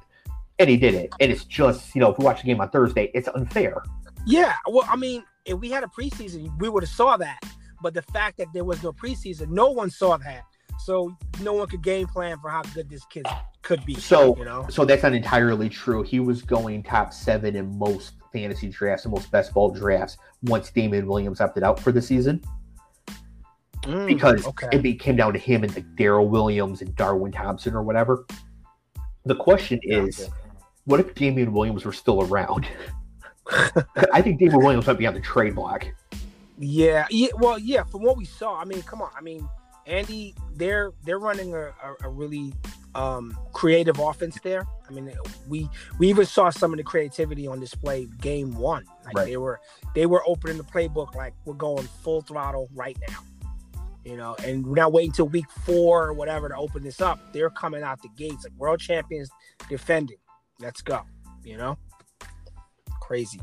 And he did it. And it's just, you know, if we watch the game on Thursday, it's unfair. Yeah, well, I mean, if we had a preseason, we would have saw that. But the fact that there was no preseason, no one saw that. So no one could game plan for how good this kid could be. So, you know, so that's not entirely true. He was going top seven in most fantasy drafts and most best ball drafts once Damien Williams opted out for the season. Mm, because okay. it came down to him and like Darrel Williams and Darwin Thompson or whatever. The question is, what if Damien Williams were still around? I think David Williams might be on the trade block. Yeah, yeah. Well, yeah. From what we saw, I mean, come on. I mean, Andy, they're they're running a, a, a really um, creative offense there. I mean, we we even saw some of the creativity on display game one. Like Right. they were they were opening the playbook like we're going full throttle right now. You know, and we're not waiting till week four or whatever to open this up. They're coming out the gates like world champions defending. Let's go. You know, crazy.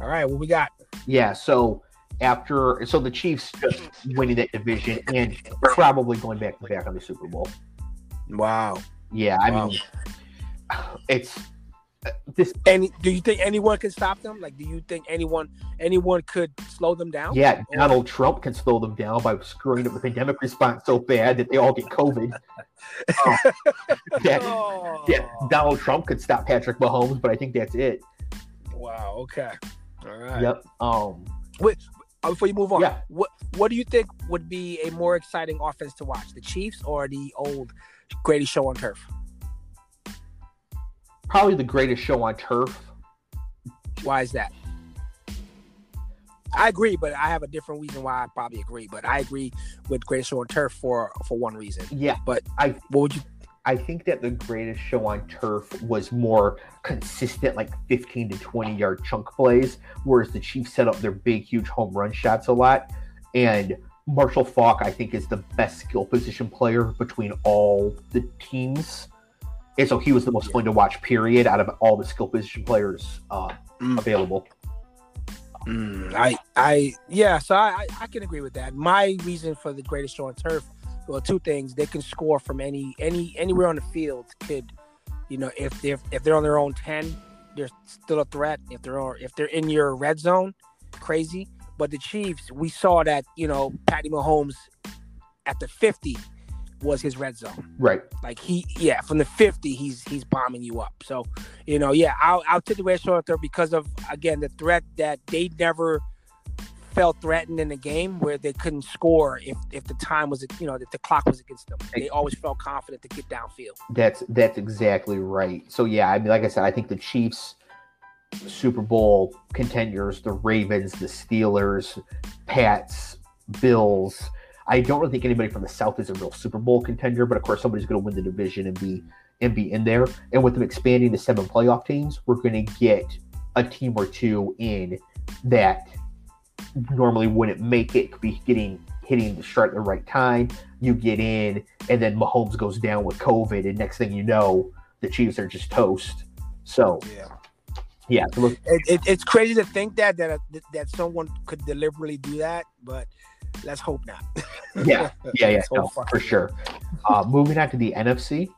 All right, what we got? Yeah, so after so the Chiefs just winning that division and probably going back to back on the Super Bowl. Wow. Yeah, I Wow. mean it's uh, this Any do you think anyone can stop them? Like, do you think anyone anyone could slow them down? yeah, Or- Donald Trump can slow them down by screwing up the pandemic response so bad that they all get COVID. Oh, that- Oh. yeah, Donald Trump could stop Patrick Mahomes, but I think that's it. Wow. Okay. All right. Yep. Um. Uh, before you move on, Yeah. what what do you think would be a more exciting offense to watch, the Chiefs or the old Grady Show on turf? Probably the greatest show on turf. Why is that? I agree, but I have a different reason why I probably agree. But I agree with Great Show on Turf for for one reason. Yeah, But I What would you? I think that the greatest show on turf was more consistent, like 15 to 20 yard chunk plays, whereas the Chiefs set up their big, huge home run shots a lot. And Marshall Faulk, I think, is the best skill position player between all the teams. And so he was the most fun to watch, period, out of all the skill position players uh, Mm. available. Mm, I I yeah, so I, I I can agree with that. My reason for the greatest show on turf, well, two things: they can score from any any anywhere on the field. Could you know if they're if they're on their own ten, they're still a threat. If they're on, if they're in your red zone, crazy. But the Chiefs, we saw that you know Patty Mahomes at the fifty was his red zone. Right. Like he, yeah, from the fifty, he's he's bombing you up. So, you know, yeah, I'll I'll take the red there because of again the threat that they never felt threatened in the game where they couldn't score if if the time was you know if the clock was against them. They always felt confident to get downfield. That's that's exactly right. So yeah, I mean, like I said, I think the Chiefs, Super Bowl contenders, the Ravens, the Steelers, Pats, Bills. I don't really think anybody from the South is a real Super Bowl contender, but of course somebody's going to win the division and be and be in there. And with them expanding to seven playoff teams, we're going to get a team or two in that normally wouldn't make it. Could be getting hitting the start at the right time. You get in, and then Mahomes goes down with COVID, and next thing you know, the Chiefs are just toast. So Yeah. Yeah, look, It, it, it's crazy to think that that that someone could deliberately do that, but let's hope not. yeah, yeah, yeah, no, for sure. Uh, moving on to the NFC,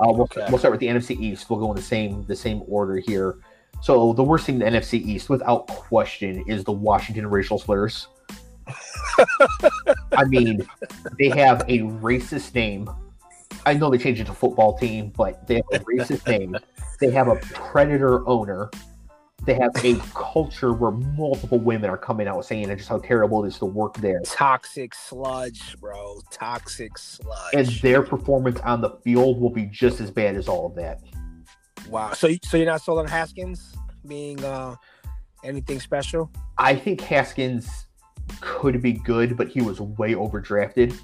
uh, we'll, Okay. we'll start with the NFC East. We'll go in the same the same order here. So the worst thing in the NFC East, without question, is the Washington Racial Slurs. I mean, they have a racist name. I know they changed it to football team, but they have a racist name. They have a predator owner. They have a culture where multiple women are coming out saying just how terrible it is to work there. Toxic sludge, bro. Toxic sludge. and their performance on the field will be just as bad as all of that. Wow. So, you- so you're not sold on Haskins being uh anything special? I think Haskins could be good, but he was way overdrafted.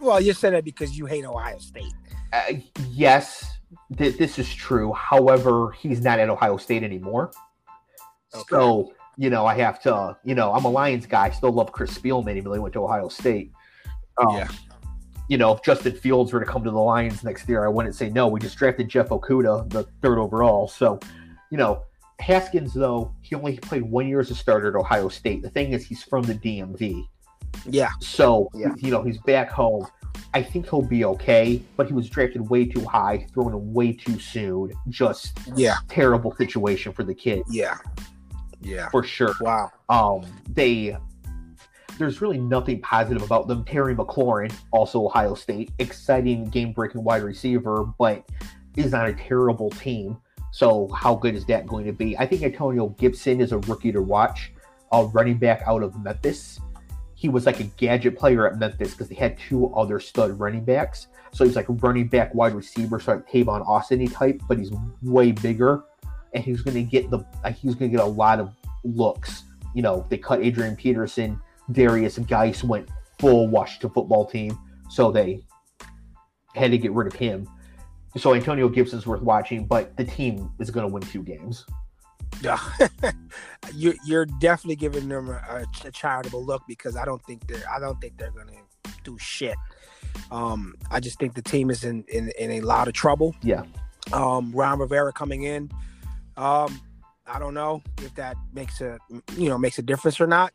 Well, you said that because you hate Ohio State. Uh, yes, th- this is true. However, he's not at Ohio State anymore. So, you know, I have to, you know, I'm a Lions guy. I still love Chris Spielman, even though he went to Ohio State. Um, Yeah. You know, if Justin Fields were to come to the Lions next year, I wouldn't say no. We just drafted Jeff Okudah, the third overall. So, you know, Haskins, though, he only played one year as a starter at Ohio State. The thing is, he's from the DMV. Yeah. So, Yeah. you know, he's back home. I think he'll be okay, but he was drafted way too high, thrown way too soon. Just Yeah. terrible situation for the kid, Yeah. Yeah. for sure. Wow. Um, they there's really nothing positive about them. Terry McLaurin, also Ohio State, exciting game breaking wide receiver, but is on a terrible team. So how good is that going to be? I think Antonio Gibson is a rookie to watch, a running back out of Memphis. He was like a gadget player at Memphis because they had two other stud running backs. So he's like running back wide receiver, so like Tavon Austin type, but he's way bigger, and he's going to get the he's going to get a lot of looks. You know, they cut Adrian Peterson, Derrius Guice went full Washington football team, so they had to get rid of him. So Antonio Gibson's worth watching, but the team is going to win two games. Yeah. you're you're definitely giving them a, a charitable look because I don't think they're I don't think they're gonna do shit. Um, I just think the team is in, in, in a lot of trouble. Yeah. Um, Ron Rivera coming in. Um, I don't know if that makes a you know makes a difference or not,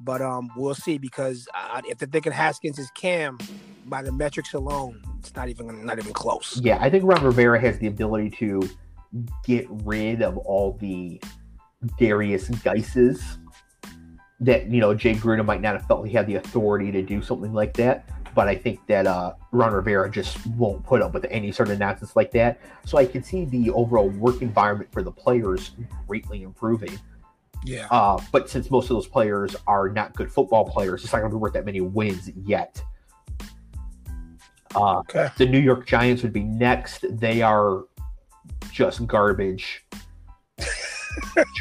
but um, we'll see because uh, if they're thinking Haskins is Cam, by the metrics alone, it's not even not even close. Yeah, I think Ron Rivera has the ability to get rid of all the Derrius Guices that you know Jay Gruden might not have felt he had the authority to do something like that. But I think that uh, Ron Rivera just won't put up with any sort of nonsense like that. So I can see the overall work environment for the players greatly improving. Yeah. Uh, but since most of those players are not good football players, it's not going to be worth that many wins yet. Uh, Okay. the New York Giants would be next. They are just garbage.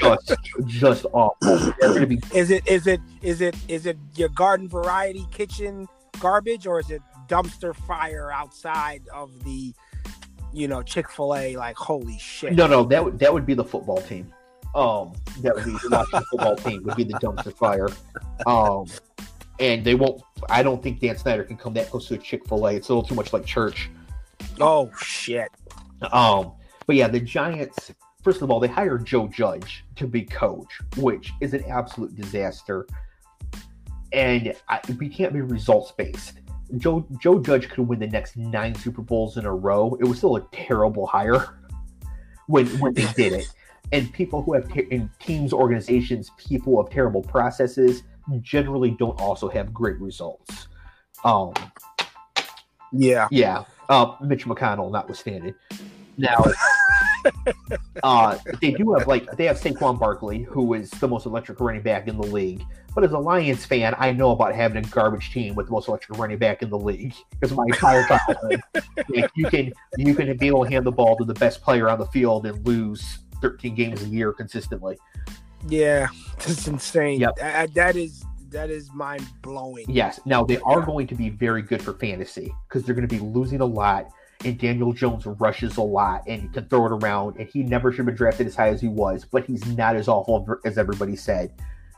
just, just awful. They're going to be Is it is it is it is it your garden variety kitchen garbage or is it dumpster fire outside of the you know Chick-fil-A like holy shit. no, no. That would that would be the football team. Um, that would be the football team. Would be the dumpster fire. Um, and they won't. I don't think Dan Snyder can come that close to a Chick Fil A. It's a little too much like church. Oh shit. Um, but yeah, the Giants. First of all, they hired Joe Judge to be coach, which is an absolute disaster. And I, we can't be results based. Joe Joe Judge could win the next nine Super Bowls in a row. It was still a terrible hire when when they did it. And people who have in teams, organizations, people of terrible processes generally don't also have great results. Um, Yeah. yeah, uh, Mitch McConnell notwithstanding. Now, uh, they do have like they have Saquon Barkley, who is the most electric running back in the league. But as a Lions fan, I know about having a garbage team with the most electric running back in the league because my entire childhood, like, you can you can be able to hand the ball to the best player on the field and lose 13 games a year consistently. Yeah. That's insane. Yep. That, that is that is mind blowing. Yes. Now they are going to be very good for fantasy because they're going to be losing a lot, and Daniel Jones rushes a lot and can throw it around. And he never should have been drafted as high as he was, but he's not as awful as everybody said.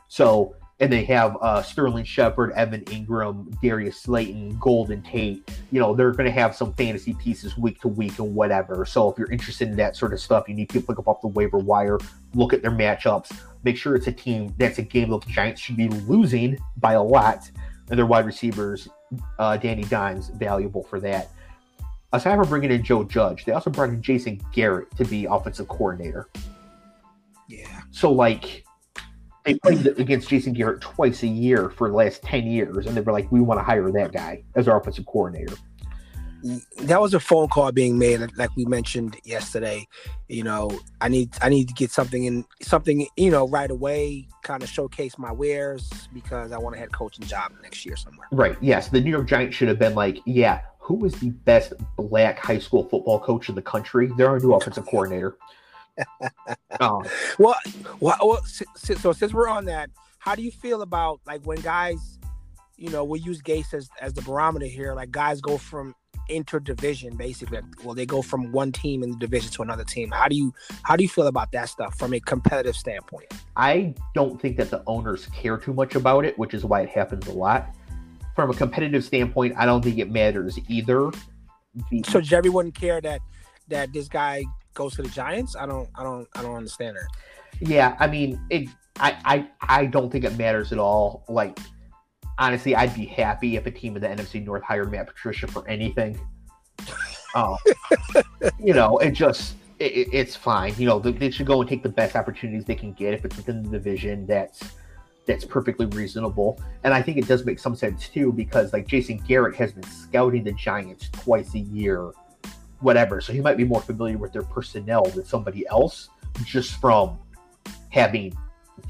So and they have uh, Sterling Shepard, Evan Engram, Darius Slayton, Golden Tate. You know, they're going to have some fantasy pieces week to week and whatever. So if you're interested in that sort of stuff, you need to pick up off the waiver wire, look at their matchups, make sure it's a team that's a game that the Giants should be losing by a lot, and their wide receivers, uh, Danny Dimes, valuable for that. Aside from bringing in Joe Judge, they also brought in Jason Garrett to be offensive coordinator. Yeah. So like they played against Jason Garrett twice a year for the last 10 years, and they were like, we want to hire that guy as our offensive coordinator. That was a phone call being made, like we mentioned yesterday. You know, I need I need to get something in something, you know, right away, kind of showcase my wares because I want a head coaching job next year somewhere. Right. Yes. The New York Giants should have been like, yeah, who is the best black high school football coach in the country? They're our new offensive coordinator. Oh. Well, well, well, so since we're on that, how do you feel about like when guys, you know, we use Gase as as the barometer here. Like guys go from interdivision basically. Well, they go from one team in the division to another team. How do you how do you feel about that stuff from a competitive standpoint? I don't think that the owners care too much about it, which is why it happens a lot. From a competitive standpoint, I don't think it matters either. So does everyone care that that this guy goes to the Giants? I don't I don't I don't understand that. Yeah, I mean it I I, I don't think it matters at all. Like honestly, I'd be happy if a team in the NFC North hired Matt Patricia for anything. Oh, you know, it just it, it's fine. You know, they, should go and take the best opportunities they can get if it's within the division. That's that's perfectly reasonable, and I think it does make some sense too because like Jason Garrett has been scouting the Giants twice a year whatever. So he might be more familiar with their personnel than somebody else just from having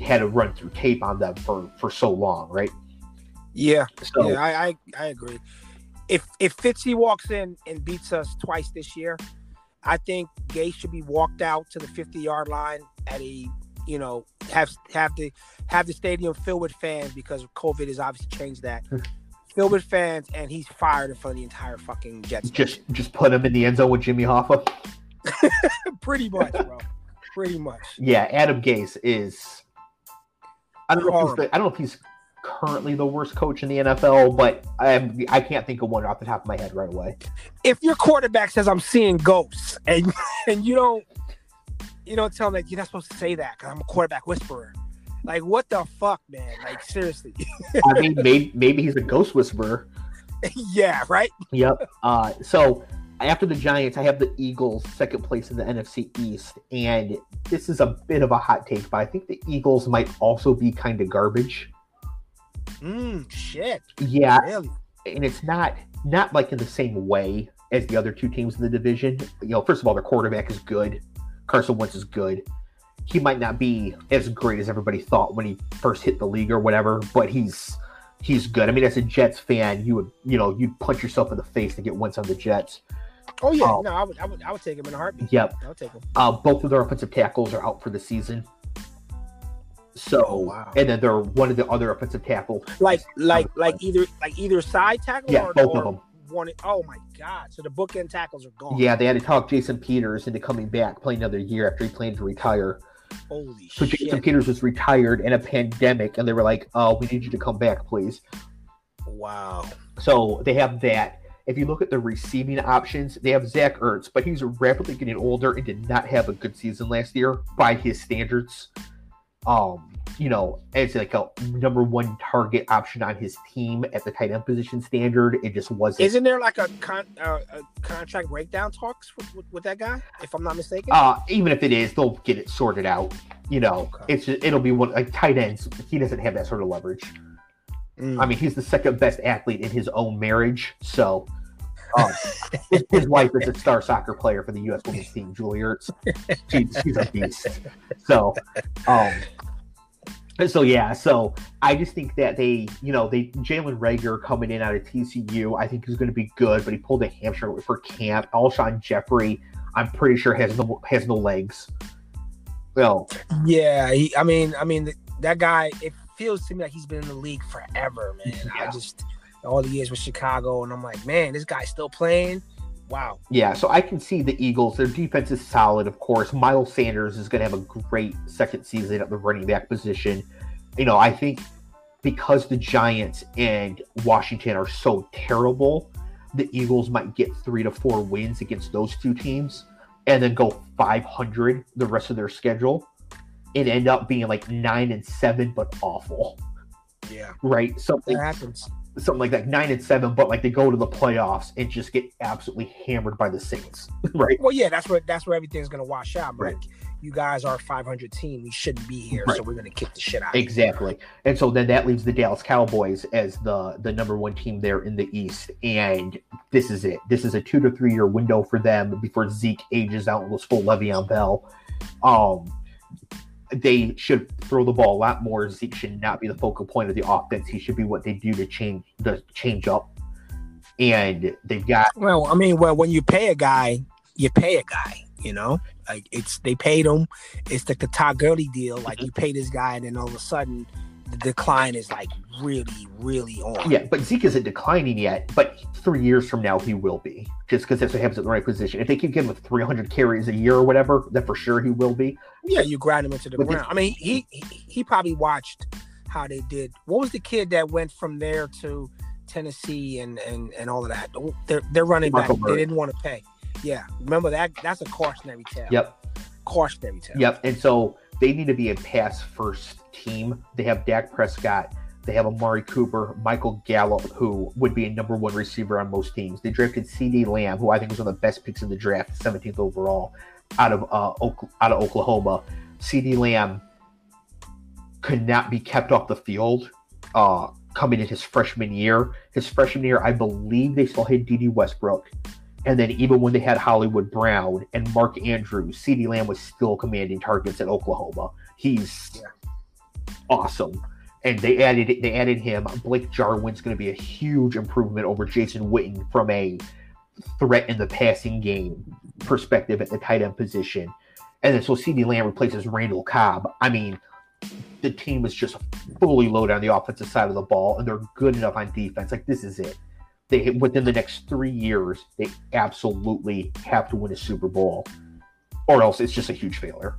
had a run through tape on them for for so long, right? Yeah, so, yeah, I, I, I agree. If if Fitzy walks in and beats us twice this year, I think Gay should be walked out to the 50 yard line at a you know have have the have the stadium filled with fans because COVID has obviously changed that. Hmm. Filled with fans, and he's fired in front of the entire fucking Jets. Just just put him in the end zone with Jimmy Hoffa. Pretty much, bro. Pretty much. Yeah, Adam Gase is. I don't know. If the, I don't know if he's currently the worst coach in the NFL, but I I can't think of one off the top of my head right away. If your quarterback says I'm seeing ghosts, and and you don't you don't tell him that you're not supposed to say that because I'm a quarterback whisperer. Like, what the fuck, man? Like, seriously. I mean, maybe maybe he's a ghost whisperer. yeah, right. Yep. Uh, so after the Giants, I have the Eagles second place in the NFC East, and this is a bit of a hot take, but I think the Eagles might also be kind of garbage. Mm, shit. Yeah. Really? And it's not not like in the same way as the other two teams in the division. You know, first of all, their quarterback is good. Carson Wentz is good he might not be as great as everybody thought when he first hit the league or whatever, but he's he's good. I mean, as a Jets fan, you would you know you'd punch yourself in the face to get Wentz on the Jets. Oh yeah, um, no, I would, I would I would take him in a heartbeat. Yep, I'll take him. Uh, both of their offensive tackles are out for the season. So, oh, wow. and then they're one of the other offensive tackle, like like like either like either side tackle, yeah, or, both or of them. One, oh my god! So the bookend tackles are gone. Yeah, they had to talk Jason Peters into coming back, playing another year after he planned to retire. Holy so shit. Jason Peters was retired in a pandemic, and they were like, "Oh, we need you to come back, please." Wow. So they have that. If you look at the receiving options, they have Zach Ertz, but he's rapidly getting older and did not have a good season last year by his standards. Um, you know, as like a number one target option on his team at the tight end position standard. It just wasn't. Isn't there like a, con- uh, a contract breakdown talks with, with, with, that guy? If I'm not mistaken. Uh, even if it is, they'll get it sorted out. You know, okay. it's just, it'll be one like tight ends. He doesn't have that sort of leverage. Mm. I mean, he's the second best athlete in his own marriage. So, um, his, his, wife is a star soccer player for the U.S. women's team, Julie Ertz. She's, she's a beast. So, um, so yeah, so I just think that they, you know, they Jalen Reagor coming in out of TCU, I think is going to be good, but he pulled a hamstring for camp. Alshon Jeffery, I'm pretty sure has no has no legs. Well, yeah, he, I mean, I mean that guy. It feels to me like he's been in the league forever, man. Yeah. I just all the years with Chicago, and I'm like, man, this guy's still playing. Wow. Yeah, so I can see the Eagles. Their defense is solid, of course. Miles Sanders is going to have a great second season at the running back position. You know, I think because the Giants and Washington are so terrible, the Eagles might get three to four wins against those two teams and then go 500 the rest of their schedule and end up being like nine and seven, but awful. Yeah. Right? Something That happens. Something like that, nine and seven, but like they go to the playoffs and just get absolutely hammered by the Saints. right? Well, yeah, that's where that's where everything's gonna wash out. Right. Like, you guys are a 500 team. We shouldn't be here, Right. so we're gonna kick the shit out. of you. Exactly. And so then that leaves the Dallas Cowboys as the the number one team there in the East. And this is it. This is a two to three year window for them before Zeke ages out and goes full Le'Veon Bell. Um they should throw the ball a lot more. Zeke should not be the focal point of the offense. He should be what they do to change the change up. And they've got Well, I mean, well, when you pay a guy, you pay a guy. You know, like it's they paid him. It's the Todd Gurley deal. Like mm-hmm. you pay this guy, and then all of a sudden, the decline is like really, really on. Yeah, but Zeke isn't declining yet. But three years from now, he will be, just because that's what happens at the right position. If they keep giving him 300 carries a year or whatever, then for sure he will be. Yeah, you grind him into the But ground. I mean, he, he he probably watched how they did. What was the kid that went from there to Tennessee and and and all of that? They're they're running back. Marco They didn't want to pay. Yeah, remember that? That's a cautionary tale. Yep, cautionary tale. yep. And so they need to be a pass first team. They have Dak Prescott. They have Amari Cooper, Michael Gallup, who would be a number one receiver on most teams. They drafted CeeDee Lamb, who I think was one of the best picks in the draft, 17th overall, out of uh, out of Oklahoma. CeeDee Lamb could not be kept off the field uh, coming in his freshman year. His freshman year, I believe they still had Dede Westbrook. And then even when they had Hollywood Brown and Mark Andrews, CeeDee Lamb was still commanding targets at Oklahoma. He's awesome. And they added they added him. Blake Jarwin's going to be a huge improvement over Jason Witten from a threat in the passing game perspective at the tight end position. And then so CeeDee Lamb replaces Randall Cobb. I mean, the team is just fully loaded on the offensive side of the ball, and they're good enough on defense. Like this is it. They within the next three years, they absolutely have to win a Super Bowl, or else it's just a huge failure.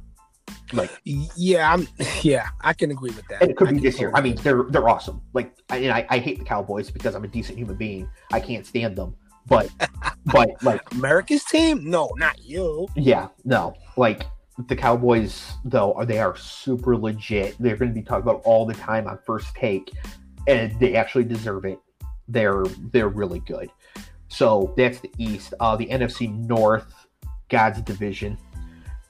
Like Yeah, I'm. Yeah, I can agree with that. and it could I be this year. I mean, they're they're awesome. Like, I, and I, I hate the Cowboys because I'm a decent human being. I can't stand them. But, but like, America's team? No, not you. yeah, no, like the Cowboys though are they are super legit. They're going to be talked about all the time on First Take, and they actually deserve it. They're they're really good. So that's the East. Uh, the NFC North, God's division.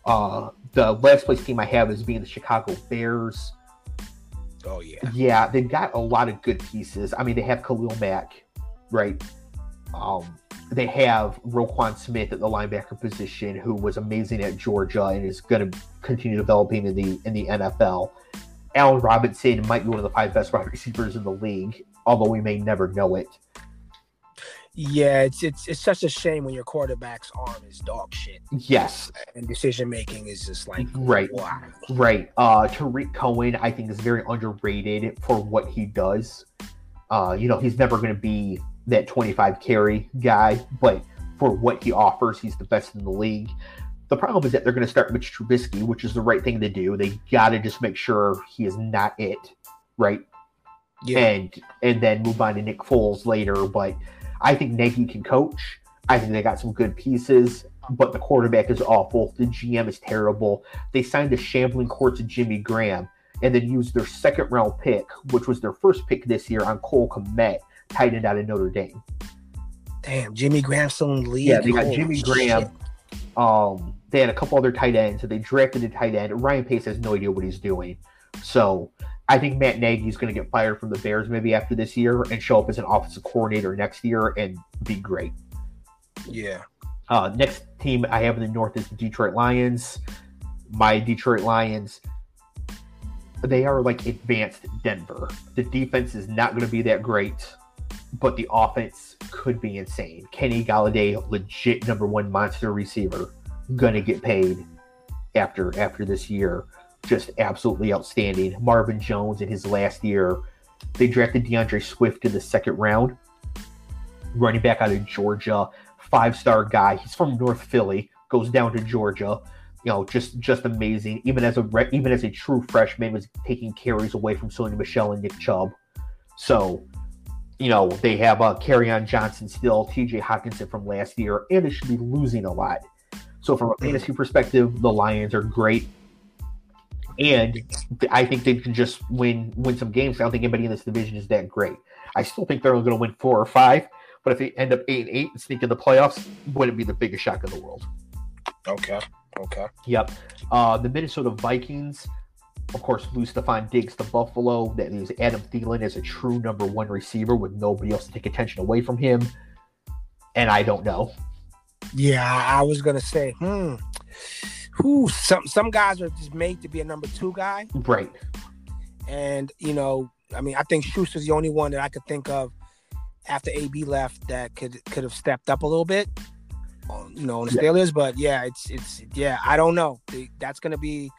Uh, the last place team I have is being the Chicago Bears. Oh yeah. Yeah, they've got a lot of good pieces. I mean, they have Khalil Mack, right? Um, they have Roquan Smith at the linebacker position, who was amazing at Georgia and is going to continue developing in the in the NFL. Allen Robinson might be one of the five best wide receivers in the league, although we may never know it. Yeah, it's it's it's such a shame when your quarterback's arm is dog shit Yes, and decision making is just like Right. Wow. Right. Uh Tarik Cohen, I think, is very underrated for what he does. Uh, you know, he's never gonna be that 25 carry guy, but for what he offers, he's the best in the league. The problem is that they're gonna start Mitch Trubisky, which is the right thing to do. They gotta just make sure he is not it, right? Yeah. And and then move on to Nick Foles later. But I think Nagy can coach. I think they got some good pieces, but the quarterback is awful. The GM is terrible. They signed a shambling court to Jimmy Graham and then used their second round pick, which was their first pick this year, on Cole Kmet, tight end out of Notre Dame. Damn, Jimmy Graham's still in the league. Yeah, they got Jimmy shit. Graham. Um, they had a couple other tight ends, so they drafted a tight end. Ryan Pace has no idea what he's doing. So I think Matt Nagy is going to get fired from the Bears maybe after this year and show up as an offensive coordinator next year and be great. Yeah. Uh, next team I have in the North is the Detroit Lions. My Detroit Lions, they are like advanced Denver. The defense is not going to be that great, but the offense could be insane. Kenny Golladay, legit number one monster receiver, gonna get paid after after this year. Just absolutely outstanding. Marvin Jones in his last year, they drafted DeAndre Swift in the second round, running back out of Georgia five star guy. He's from North Philly, goes down to Georgia. You know, just just amazing. Even as a even as a true freshman, was taking carries away from Sony Michel and Nick Chubb. So, you know, they have uh, on Johnson still, TJ Hockenson from last year, and they should be losing a lot. So, from a fantasy perspective, the Lions are great. And I think they can just win win some games. I don't think anybody in this division is that great. I still think they're only going to win four or five, but if they end up eight and eight and sneak in the playoffs, wouldn't be the biggest shock in the world. Okay. Okay. Yep. Uh, the Minnesota Vikings, of course, lose Stefon Diggs to Buffalo. That leaves Adam Thielen as a true number one receiver with nobody else to take attention away from him. And I don't know. Yeah, I was gonna say, hmm. Who some some guys are just made to be a number two guy. Right. And you know, I mean, I think Schuster's the only one that I could think of after AB left that could could have stepped up a little bit you know, on the yeah. Steelers. But yeah, it's it's yeah, I don't know. That's going to be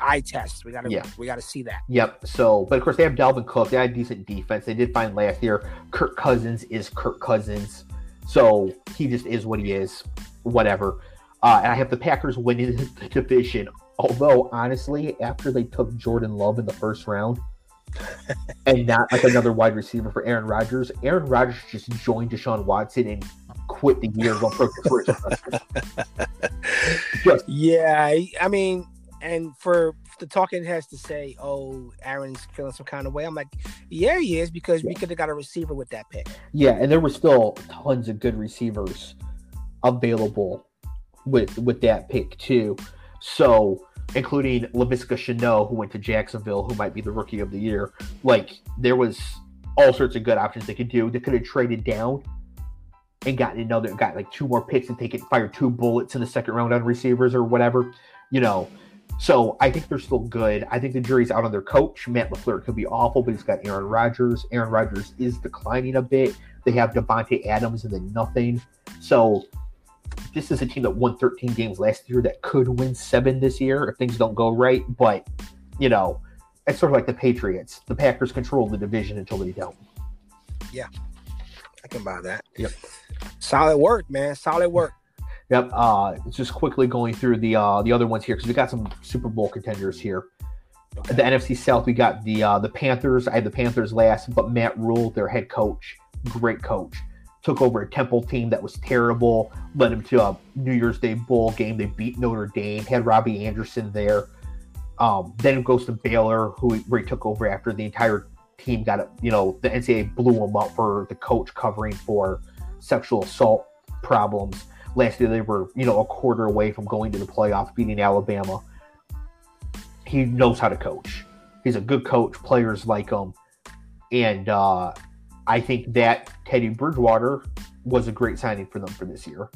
eye test. We got to yeah. we got to see that. Yep. So, but of course they have Dalvin Cook. They had decent defense. They did find last year. Kirk Cousins is Kirk Cousins, so he just is what he is. Whatever. Uh, and I have the Packers winning the division. Although honestly, after they took Jordan Love in the first round. and not like another wide receiver for Aaron Rodgers. Aaron Rodgers just joined Deshaun Watson and quit the year going for Just, yeah, I mean, and for the talking has to say, "Oh, Aaron's feeling some kind of way." I'm like, "Yeah, he is," because yeah. we could have got a receiver with that pick. Yeah, and there were still tons of good receivers available with with that pick too. So, including Laviska Shenault, who went to Jacksonville, who might be the rookie of the year. Like, there was all sorts of good options they could do. They could have traded down and gotten another got like two more picks and taken fire two bullets in the second round on receivers or whatever, you know. So I think they're still good. I think the jury's out on their coach. Matt LaFleur could be awful, but he's got Aaron Rodgers. Aaron Rodgers is declining a bit. They have Davante Adams and then nothing. So this is a team that won 13 games last year that could win seven this year if things don't go right. But you know, it's sort of like the Patriots. The Packers control the division until they don't. Yeah, I can buy that. Yep. Solid work, man. Solid work. Yep. Uh, just quickly going through the uh, the other ones here because we got some Super Bowl contenders here. Okay. The NFC South, we got the uh, the Panthers. I had the Panthers last, but Matt Rhule, their head coach, great coach, took over a Temple team that was terrible, led them to a New Year's Day bowl game. They beat Notre Dame, had Robbie Anderson there. Um, then it goes to Baylor, who where he took over after the entire team got, you know, the NCAA blew him up for the coach covering for sexual assault problems. Last year, they were, you know, a quarter away from going to the playoffs, beating Alabama. He knows how to coach. He's a good coach. Players like him. And uh, I think that Teddy Bridgewater was a great signing for them for this year.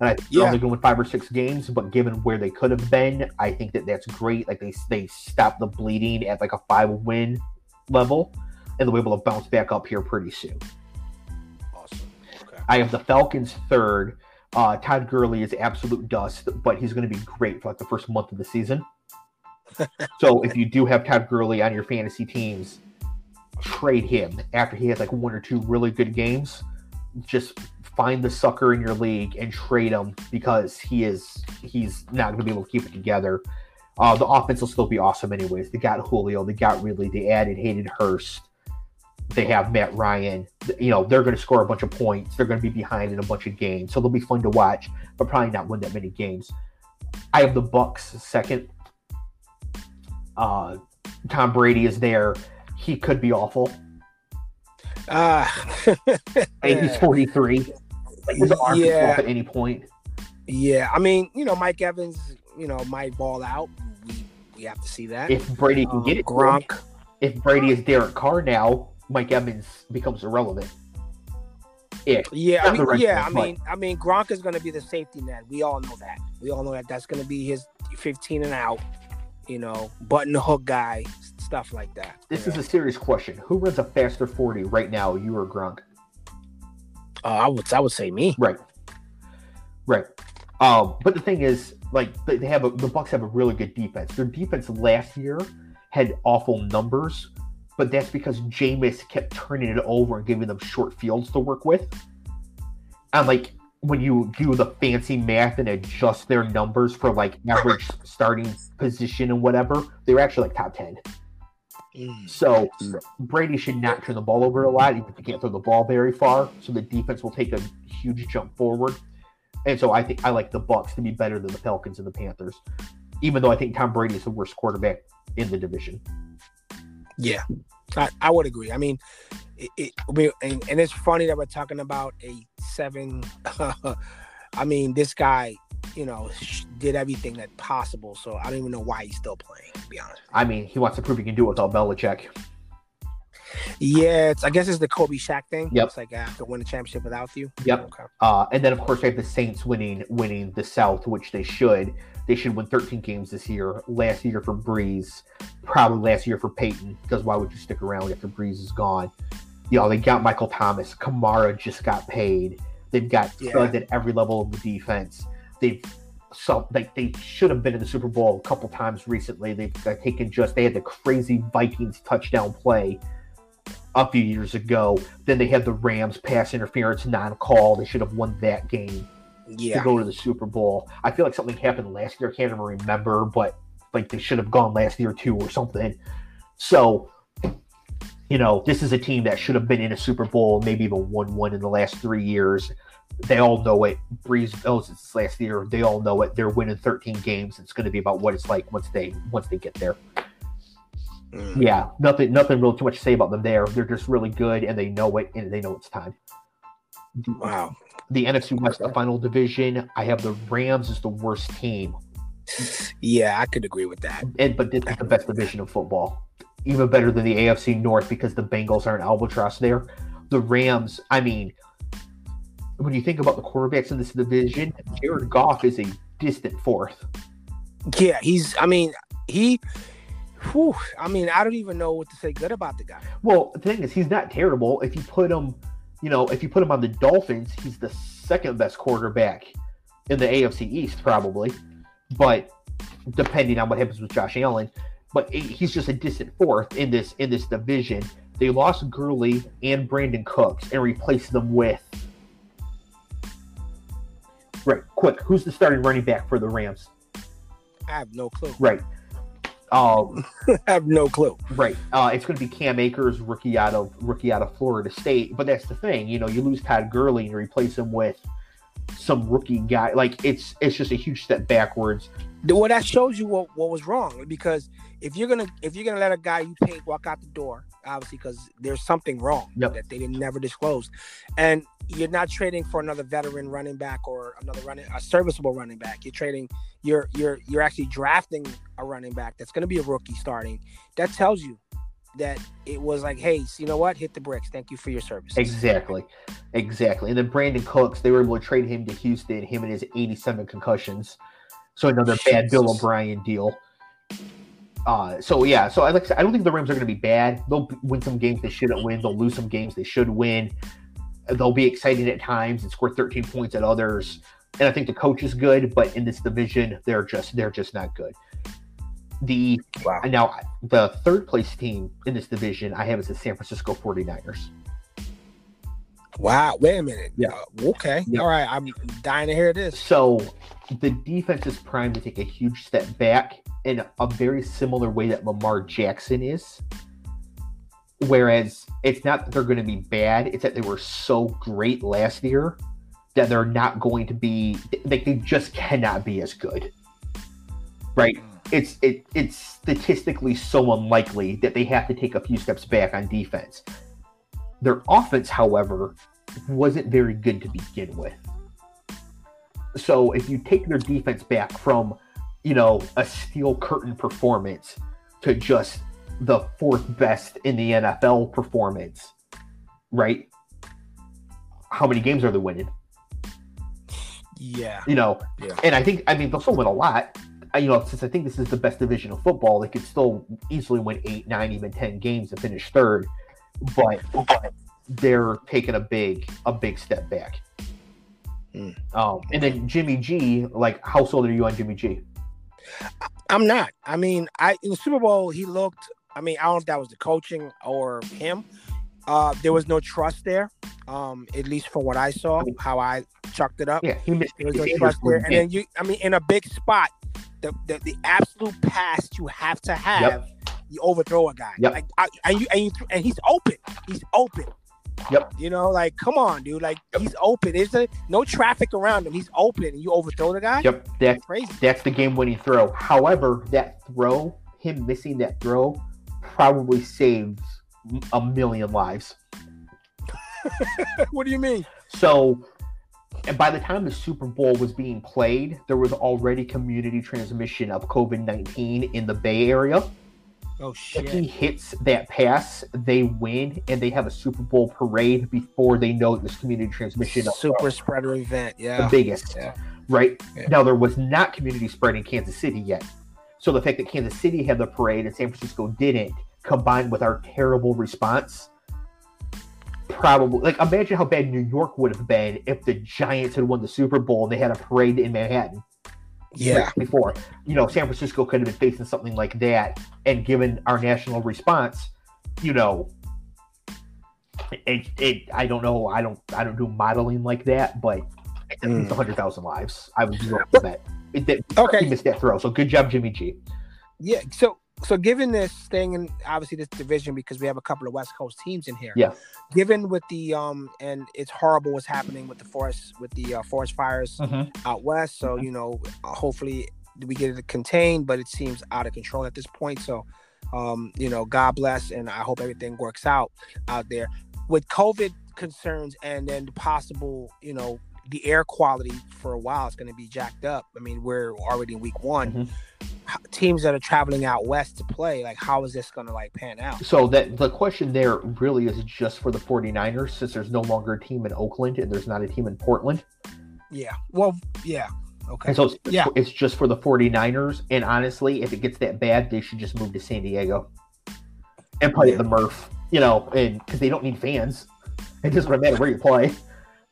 And I think yeah. they're only going five or six games, but given where they could have been, I think that that's great. Like they they stopped the bleeding at like a five win level, and they'll be able to bounce back up here pretty soon. Awesome. I have the Falcons third. Uh, Todd Gurley is absolute dust, but he's going to be great for like the first month of the season. so if you do have Todd Gurley on your fantasy teams, trade him after he has like one or two really good games. Just find the sucker in your league and trade him because he is he's not going to be able to keep it together. Uh, the offense will still be awesome anyways. They got Julio, they got Ridley, they added Hayden Hurst they have Matt Ryan. You know, they're going to score a bunch of points. They're going to be behind in a bunch of games, so they'll be fun to watch, but probably not win that many games. I have the Bucks second. Uh, Tom Brady is there. He could be awful. Ah, uh, he's forty three. His arm yeah. at any point. Yeah, I mean, you know, Mike Evans, you know, might ball out. We, we have to see that. If Brady can um, get it, Gronk. If Brady is Derek Carr now, Mike Evans becomes irrelevant. Yeah, yeah, I mean, yeah. I mean, I mean, Gronk is going to be the safety net. We all know that. We all know that. That's going to be his 15 and out. You know, button the hook guy, stuff like that. This is a serious question. Who runs a faster 40 right now? You or Gronk? Uh, I would, I would say me. Right. Right. Um, but the thing is, like, they have a, the Bucks have a really good defense. Their defense last year had awful numbers, but that's because Jameis kept turning it over and giving them short fields to work with. And like when you do the fancy math and adjust their numbers for like average starting position and whatever, they were actually like top ten. Mm. So Brady should not turn the ball over a lot, even if he can't throw the ball very far. So the defense will take a huge jump forward. And so I think I like the Bucks to be better than the Pelicans and the Panthers, even though I think Tom Brady is the worst quarterback in the division. Yeah, I, I would agree. I mean, it, it we, and, and it's funny that we're talking about a seven. I mean, this guy, you know, sh- did everything that possible. So I don't even know why he's still playing. To be honest. I mean, he wants to prove he can do it without Belichick. Yeah, it's, I guess it's the Kobe Shaq thing. Yep. It's like I have to win a championship without you. Yep. Okay. Uh, and then of course we have the Saints winning winning the South, which they should. They should win 13 games this year. Last year for Brees, probably last year for Payton. Because why would you stick around after Brees is gone? You know they got Michael Thomas. Kamara just got paid. They've got Yeah. studs at every level of the defense. They've so like they should have been in the Super Bowl a couple times recently. They've taken just they had the crazy Vikings touchdown play a few years ago. Then they had the Rams pass interference non-call. They should have won that game Yeah. to go to the Super Bowl. I feel like something happened last year. I can't even remember, but like they should have gone last year too or something. So, you know, this is a team that should have been in a Super Bowl, maybe even won one in the last three years. They all know it. Brees knows it's last year. They all know it. They're winning 13 games. It's going to be about what it's like once they once they get there. Mm. Yeah, nothing nothing real too much to say about them there. They're just really good and they know it and they know it's time. Wow. The NFC West the final division, I have the Rams as the worst team. Yeah, I could agree with that. and but this is the best division of football, even better than the AFC North because the Bengals are an albatross there. The Rams, I mean, when you think about the quarterbacks in this division, Jared Goff is a distant fourth. Yeah, he's. I mean, he. Whew, I mean, I don't even know what to say good about the guy. Well, the thing is, he's not terrible. If you put him, you know, if you put him on the Dolphins, he's the second best quarterback in the AFC East, probably. But depending on what happens with Josh Allen, but he- he's just a distant fourth in this in this division. They lost Gurley and Brandin Cooks and replaced them with. Right, quick. Who's the starting running back for the Rams? I have no clue. Right. Um, I have no clue. Right. Uh, it's going to be Cam Akers, rookie out of rookie out of Florida State. But that's the thing, you know, you lose Todd Gurley and you replace him with some rookie guy. Like it's it's just a huge step backwards. Well, that shows you what, what was wrong because if you're gonna if you're gonna let a guy you paid walk out the door, obviously because there's something wrong Yep. that they didn't never disclose, and you're not trading for another veteran running back or another running a serviceable running back. You're trading. You're you're you're actually drafting a running back that's gonna be a rookie starting. That tells you that it was like, hey, you know what? Hit the bricks. Thank you for your service. Exactly. Exactly. And then Brandin Cooks, they were able to trade him to Houston, him and his 87 concussions. So another bad Bill O'Brien deal. Uh, so yeah, so I like I don't think the Rams are going to be bad. They'll win some games they shouldn't win. They'll lose some games they should win. They'll be exciting at times and score 13 points at others. And I think the coach is good, but in this division, they're just they're just not good. The Wow. now the third place team in this division I have is the San Francisco 49ers. Wow. Wait a minute. Yeah. Uh, okay. Yeah. All right. I'm dying to hear this. So the defense is primed to take a huge step back in a very similar way that Lamar Jackson is. Whereas it's not that they're going to be bad, it's that they were so great last year that they're not going to be like they just cannot be as good. Right? It's it it's statistically so unlikely that they have to take a few steps back on defense. Their offense, however, wasn't very good to begin with. So if you take their defense back from, you know, a steel curtain performance to just the fourth best in the NFL performance, right? How many games are they winning? Yeah. You know, Yeah. and I think I mean they'll still win a lot. You know, since I think this is the best division of football, they could still easily win eight, nine, even ten games and finish third. But, but they're taking a big, a big step back. Mm. Um, and then Jimmy G, like, how sold are you on Jimmy G? I'm not. I mean, I in the Super Bowl he looked. I mean, I don't know if that was the coaching or him. Uh, there was no trust there. Um, at least for what I saw, how I chucked it up. Yeah, he missed. There was no trust there. And then you, I mean, in a big spot, the the, the absolute pass you have to have, you overthrow a guy. Yep. Like I, and you and you and he's open. He's open. Yep. You know, like come on, dude. Like he's open. There's a, no traffic around him. He's open, and you overthrow the guy. Yep, that Crazy. that's the game-winning throw. However, that throw, him missing that throw, probably saves a million lives. what do you mean? So, and by the time the Super Bowl was being played, there was already community transmission of COVID nineteen in the Bay Area. Oh shit. If he hits that pass, they win, and they have a Super Bowl parade before they know this community transmission of Super spreader event. Yeah. The biggest, Yeah. right? Yeah. Now there was not community spread in Kansas City yet, so the fact that Kansas City had the parade and San Francisco didn't, combined with our terrible response, probably like imagine how bad New York would have been if the Giants had won the Super Bowl and they had a parade in Manhattan Yeah. like before. You know, San Francisco could have been facing something like that, and given our national response, you know, it, it I don't know, I don't I don't do modeling like that, but it's Mm. a hundred thousand lives. I would do that. It, that Okay. missed that throw. So good job, Jimmy G. Yeah. So so given this thing and obviously this division because we have a couple of West Coast teams in here. Yeah. Given with the um and it's horrible what's happening with the forest with the uh, forest fires out west. So you know, uh, hopefully we get it contained, but it seems out of control at this point. So, um, you know, God bless, and I hope everything works out out there with COVID concerns, and then the possible, you know, the air quality for a while is going to be jacked up. I mean, we're already in week one. Mhm. Teams that are traveling out west to play, like, how is this going to like pan out? So that the question there really is just for the 49ers since there's no longer a team in Oakland and there's not a team in Portland. Yeah. Well, yeah. Okay. And so it's, Yeah. it's just for the 49ers. And honestly, if it gets that bad, they should just move to San Diego and play Yeah. at the Murph, you know, and because they don't need fans. It doesn't matter where you play.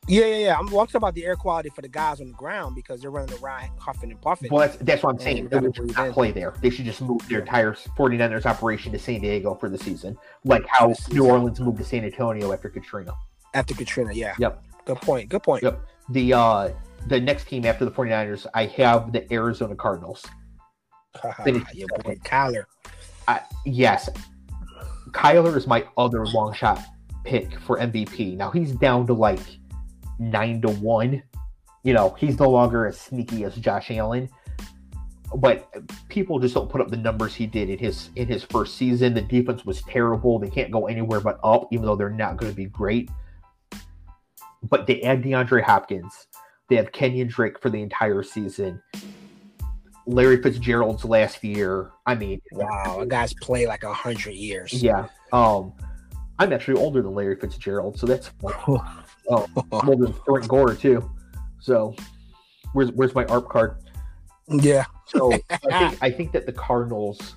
Yeah, yeah, yeah. I'm, well, I'm talking about the air quality for the guys on the ground because they're running around huffing and puffing. Well, that's, that's what I'm saying. They would not play there. They should just move their entire 49ers operation to San Diego for the season, like how. New Orleans moved to San Antonio after Katrina. after Katrina. Yeah. Yep. Good point. Good point. Yep. The uh the next team after the 49ers, I have the Arizona Cardinals. Your boy Kyler. I, yes, Kyler is my other long shot pick for MVP. Now he's down to like nine to one. You know, he's no longer as sneaky as Josh Allen. But people just don't put up the numbers he did in his in his first season. The defense was terrible. They can't go anywhere but up, even though they're not going to be great. But they add DeAndre Hopkins. They have Kenyan Drake for the entire season. Larry Fitzgerald's last year. I mean, Wow, a guy's played like a hundred years. yeah. Um, I'm actually older than Larry Fitzgerald, so that's. Oh, older than Frank Gore too. So, where's where's my ARP card? yeah. So I think I think that the Cardinals,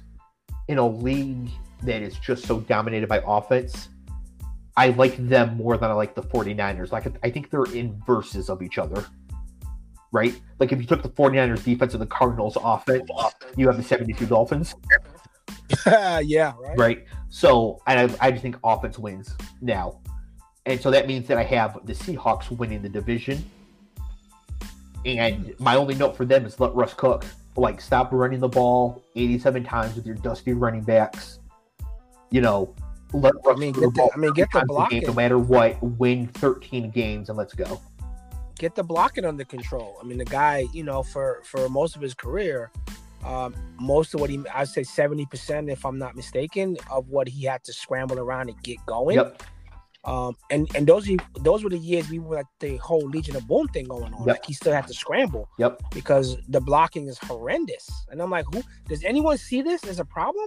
in a league that is just so dominated by offense, I like them more than I like the 49ers. Like I think they're inverses of each other. Right? Like if you took the 49ers defense and the Cardinals offense, you have the 72 Dolphins. yeah. Right. right? So and I, I just think offense wins now, and so that means that I have the Seahawks winning the division. And my only note for them is let Russ cook. Like stop running the ball 87 times with your dusty running backs. You know, let Russ mean, get the- I mean, get the a game, blocking. no matter what. Win 13 games and let's go. Get the blocking under control. I mean, the guy, you know, for for most of his career, um, most of what he, I'd say seventy percent, if I'm not mistaken, of what he had to scramble around and get going. Yep. Um, and and those those were the years we were like the whole Legion of Boom thing going on. Yep. Like he still had to scramble Yep. because the blocking is horrendous. And I'm like, who does anyone see this as a problem?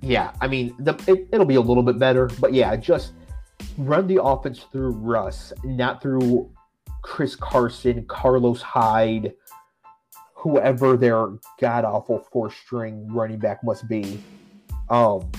Yeah, I mean, the, it, it'll be a little bit better, but yeah, just run the offense through Russ, not through Chris Carson, Carlos Hyde, whoever their god awful four string running back must be. Um,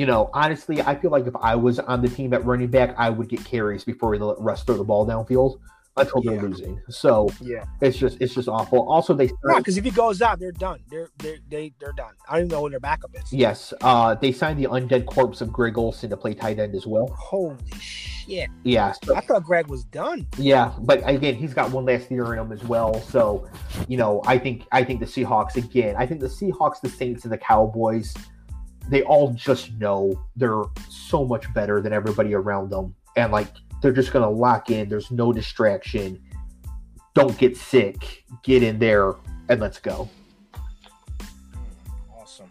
you know, honestly, I feel like if I was on the team at running back, I would get carries before we let Russ throw the ball downfield until they're losing. So Yeah. it's just it's just awful. Also, they No, because if he goes out, they're done. They're they they they're done. I don't even know who their backup is. yes, uh, they signed the undead corpse of Greg Olsen to play tight end as well. Holy shit! Yeah, so I thought Greg was done. Yeah, but again, he's got one last year in him as well. So, you know, I think I think the Seahawks again. I think the Seahawks, the Saints, and the Cowboys they all just know they're so much better than everybody around them. And like they're just gonna lock in. There's no distraction. Don't get sick. Get in there and let's go. Awesome.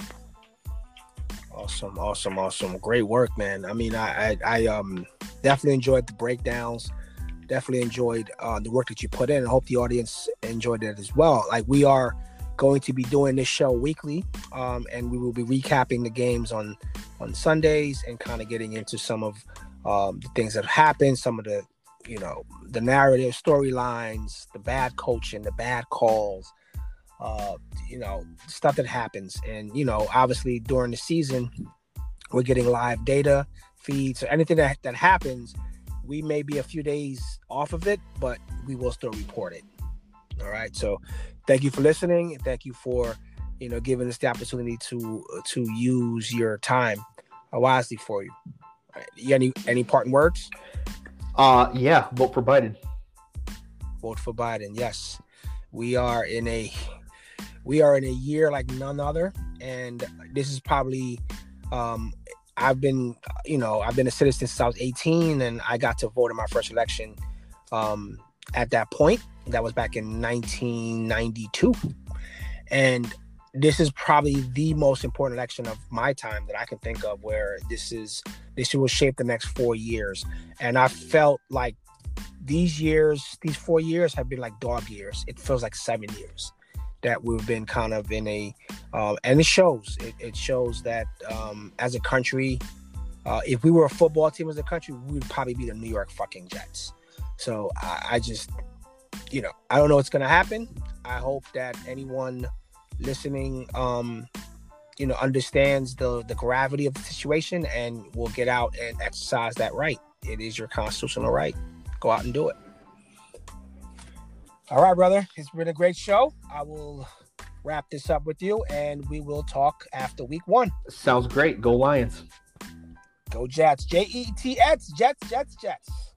Awesome, awesome, awesome. Great work, man. I mean, I, I, I um definitely enjoyed the breakdowns. Definitely enjoyed uh, the work that you put in. I hope the audience enjoyed it as well. Like we are going to be doing this show weekly, um, and we will be recapping the games on on Sundays and kind of getting into some of um, the things that have happened, some of the you know the narrative storylines, the bad coaching, the bad calls, uh, you know stuff that happens, and you know obviously during the season we're getting live data feeds, so anything that that happens, we may be a few days off of it, but we will still report it. All right, so thank you for listening. Thank you for you know giving us the opportunity to to use your time wisely for you. Right. Any any parting words? Uh yeah, vote for Biden. Vote for Biden. Yes, we are in a we are in a year like none other, and this is probably um I've been you know I've been a citizen since I was 18, and I got to vote in my first election um at that point. That was back in 1992, and this is probably the most important election of my time that I can think of where this is this will shape the next four years. And I felt like these years, these four years have been like dog years. It feels like seven years that we've been kind of in a uh, and it shows it, it shows that um, as a country uh, if we were a football team as a country we would probably be the new york fucking jets so I, I just you know i don't know what's gonna happen. I hope that anyone listening um you know understands the the gravity of the situation and will get out and exercise that right. It is your constitutional right. Go out and do it. All right brother. It's been a great show. I will wrap this up with you and we will talk after week one. Sounds great. Go lions. Go jets. J-e-t-s jets jets jets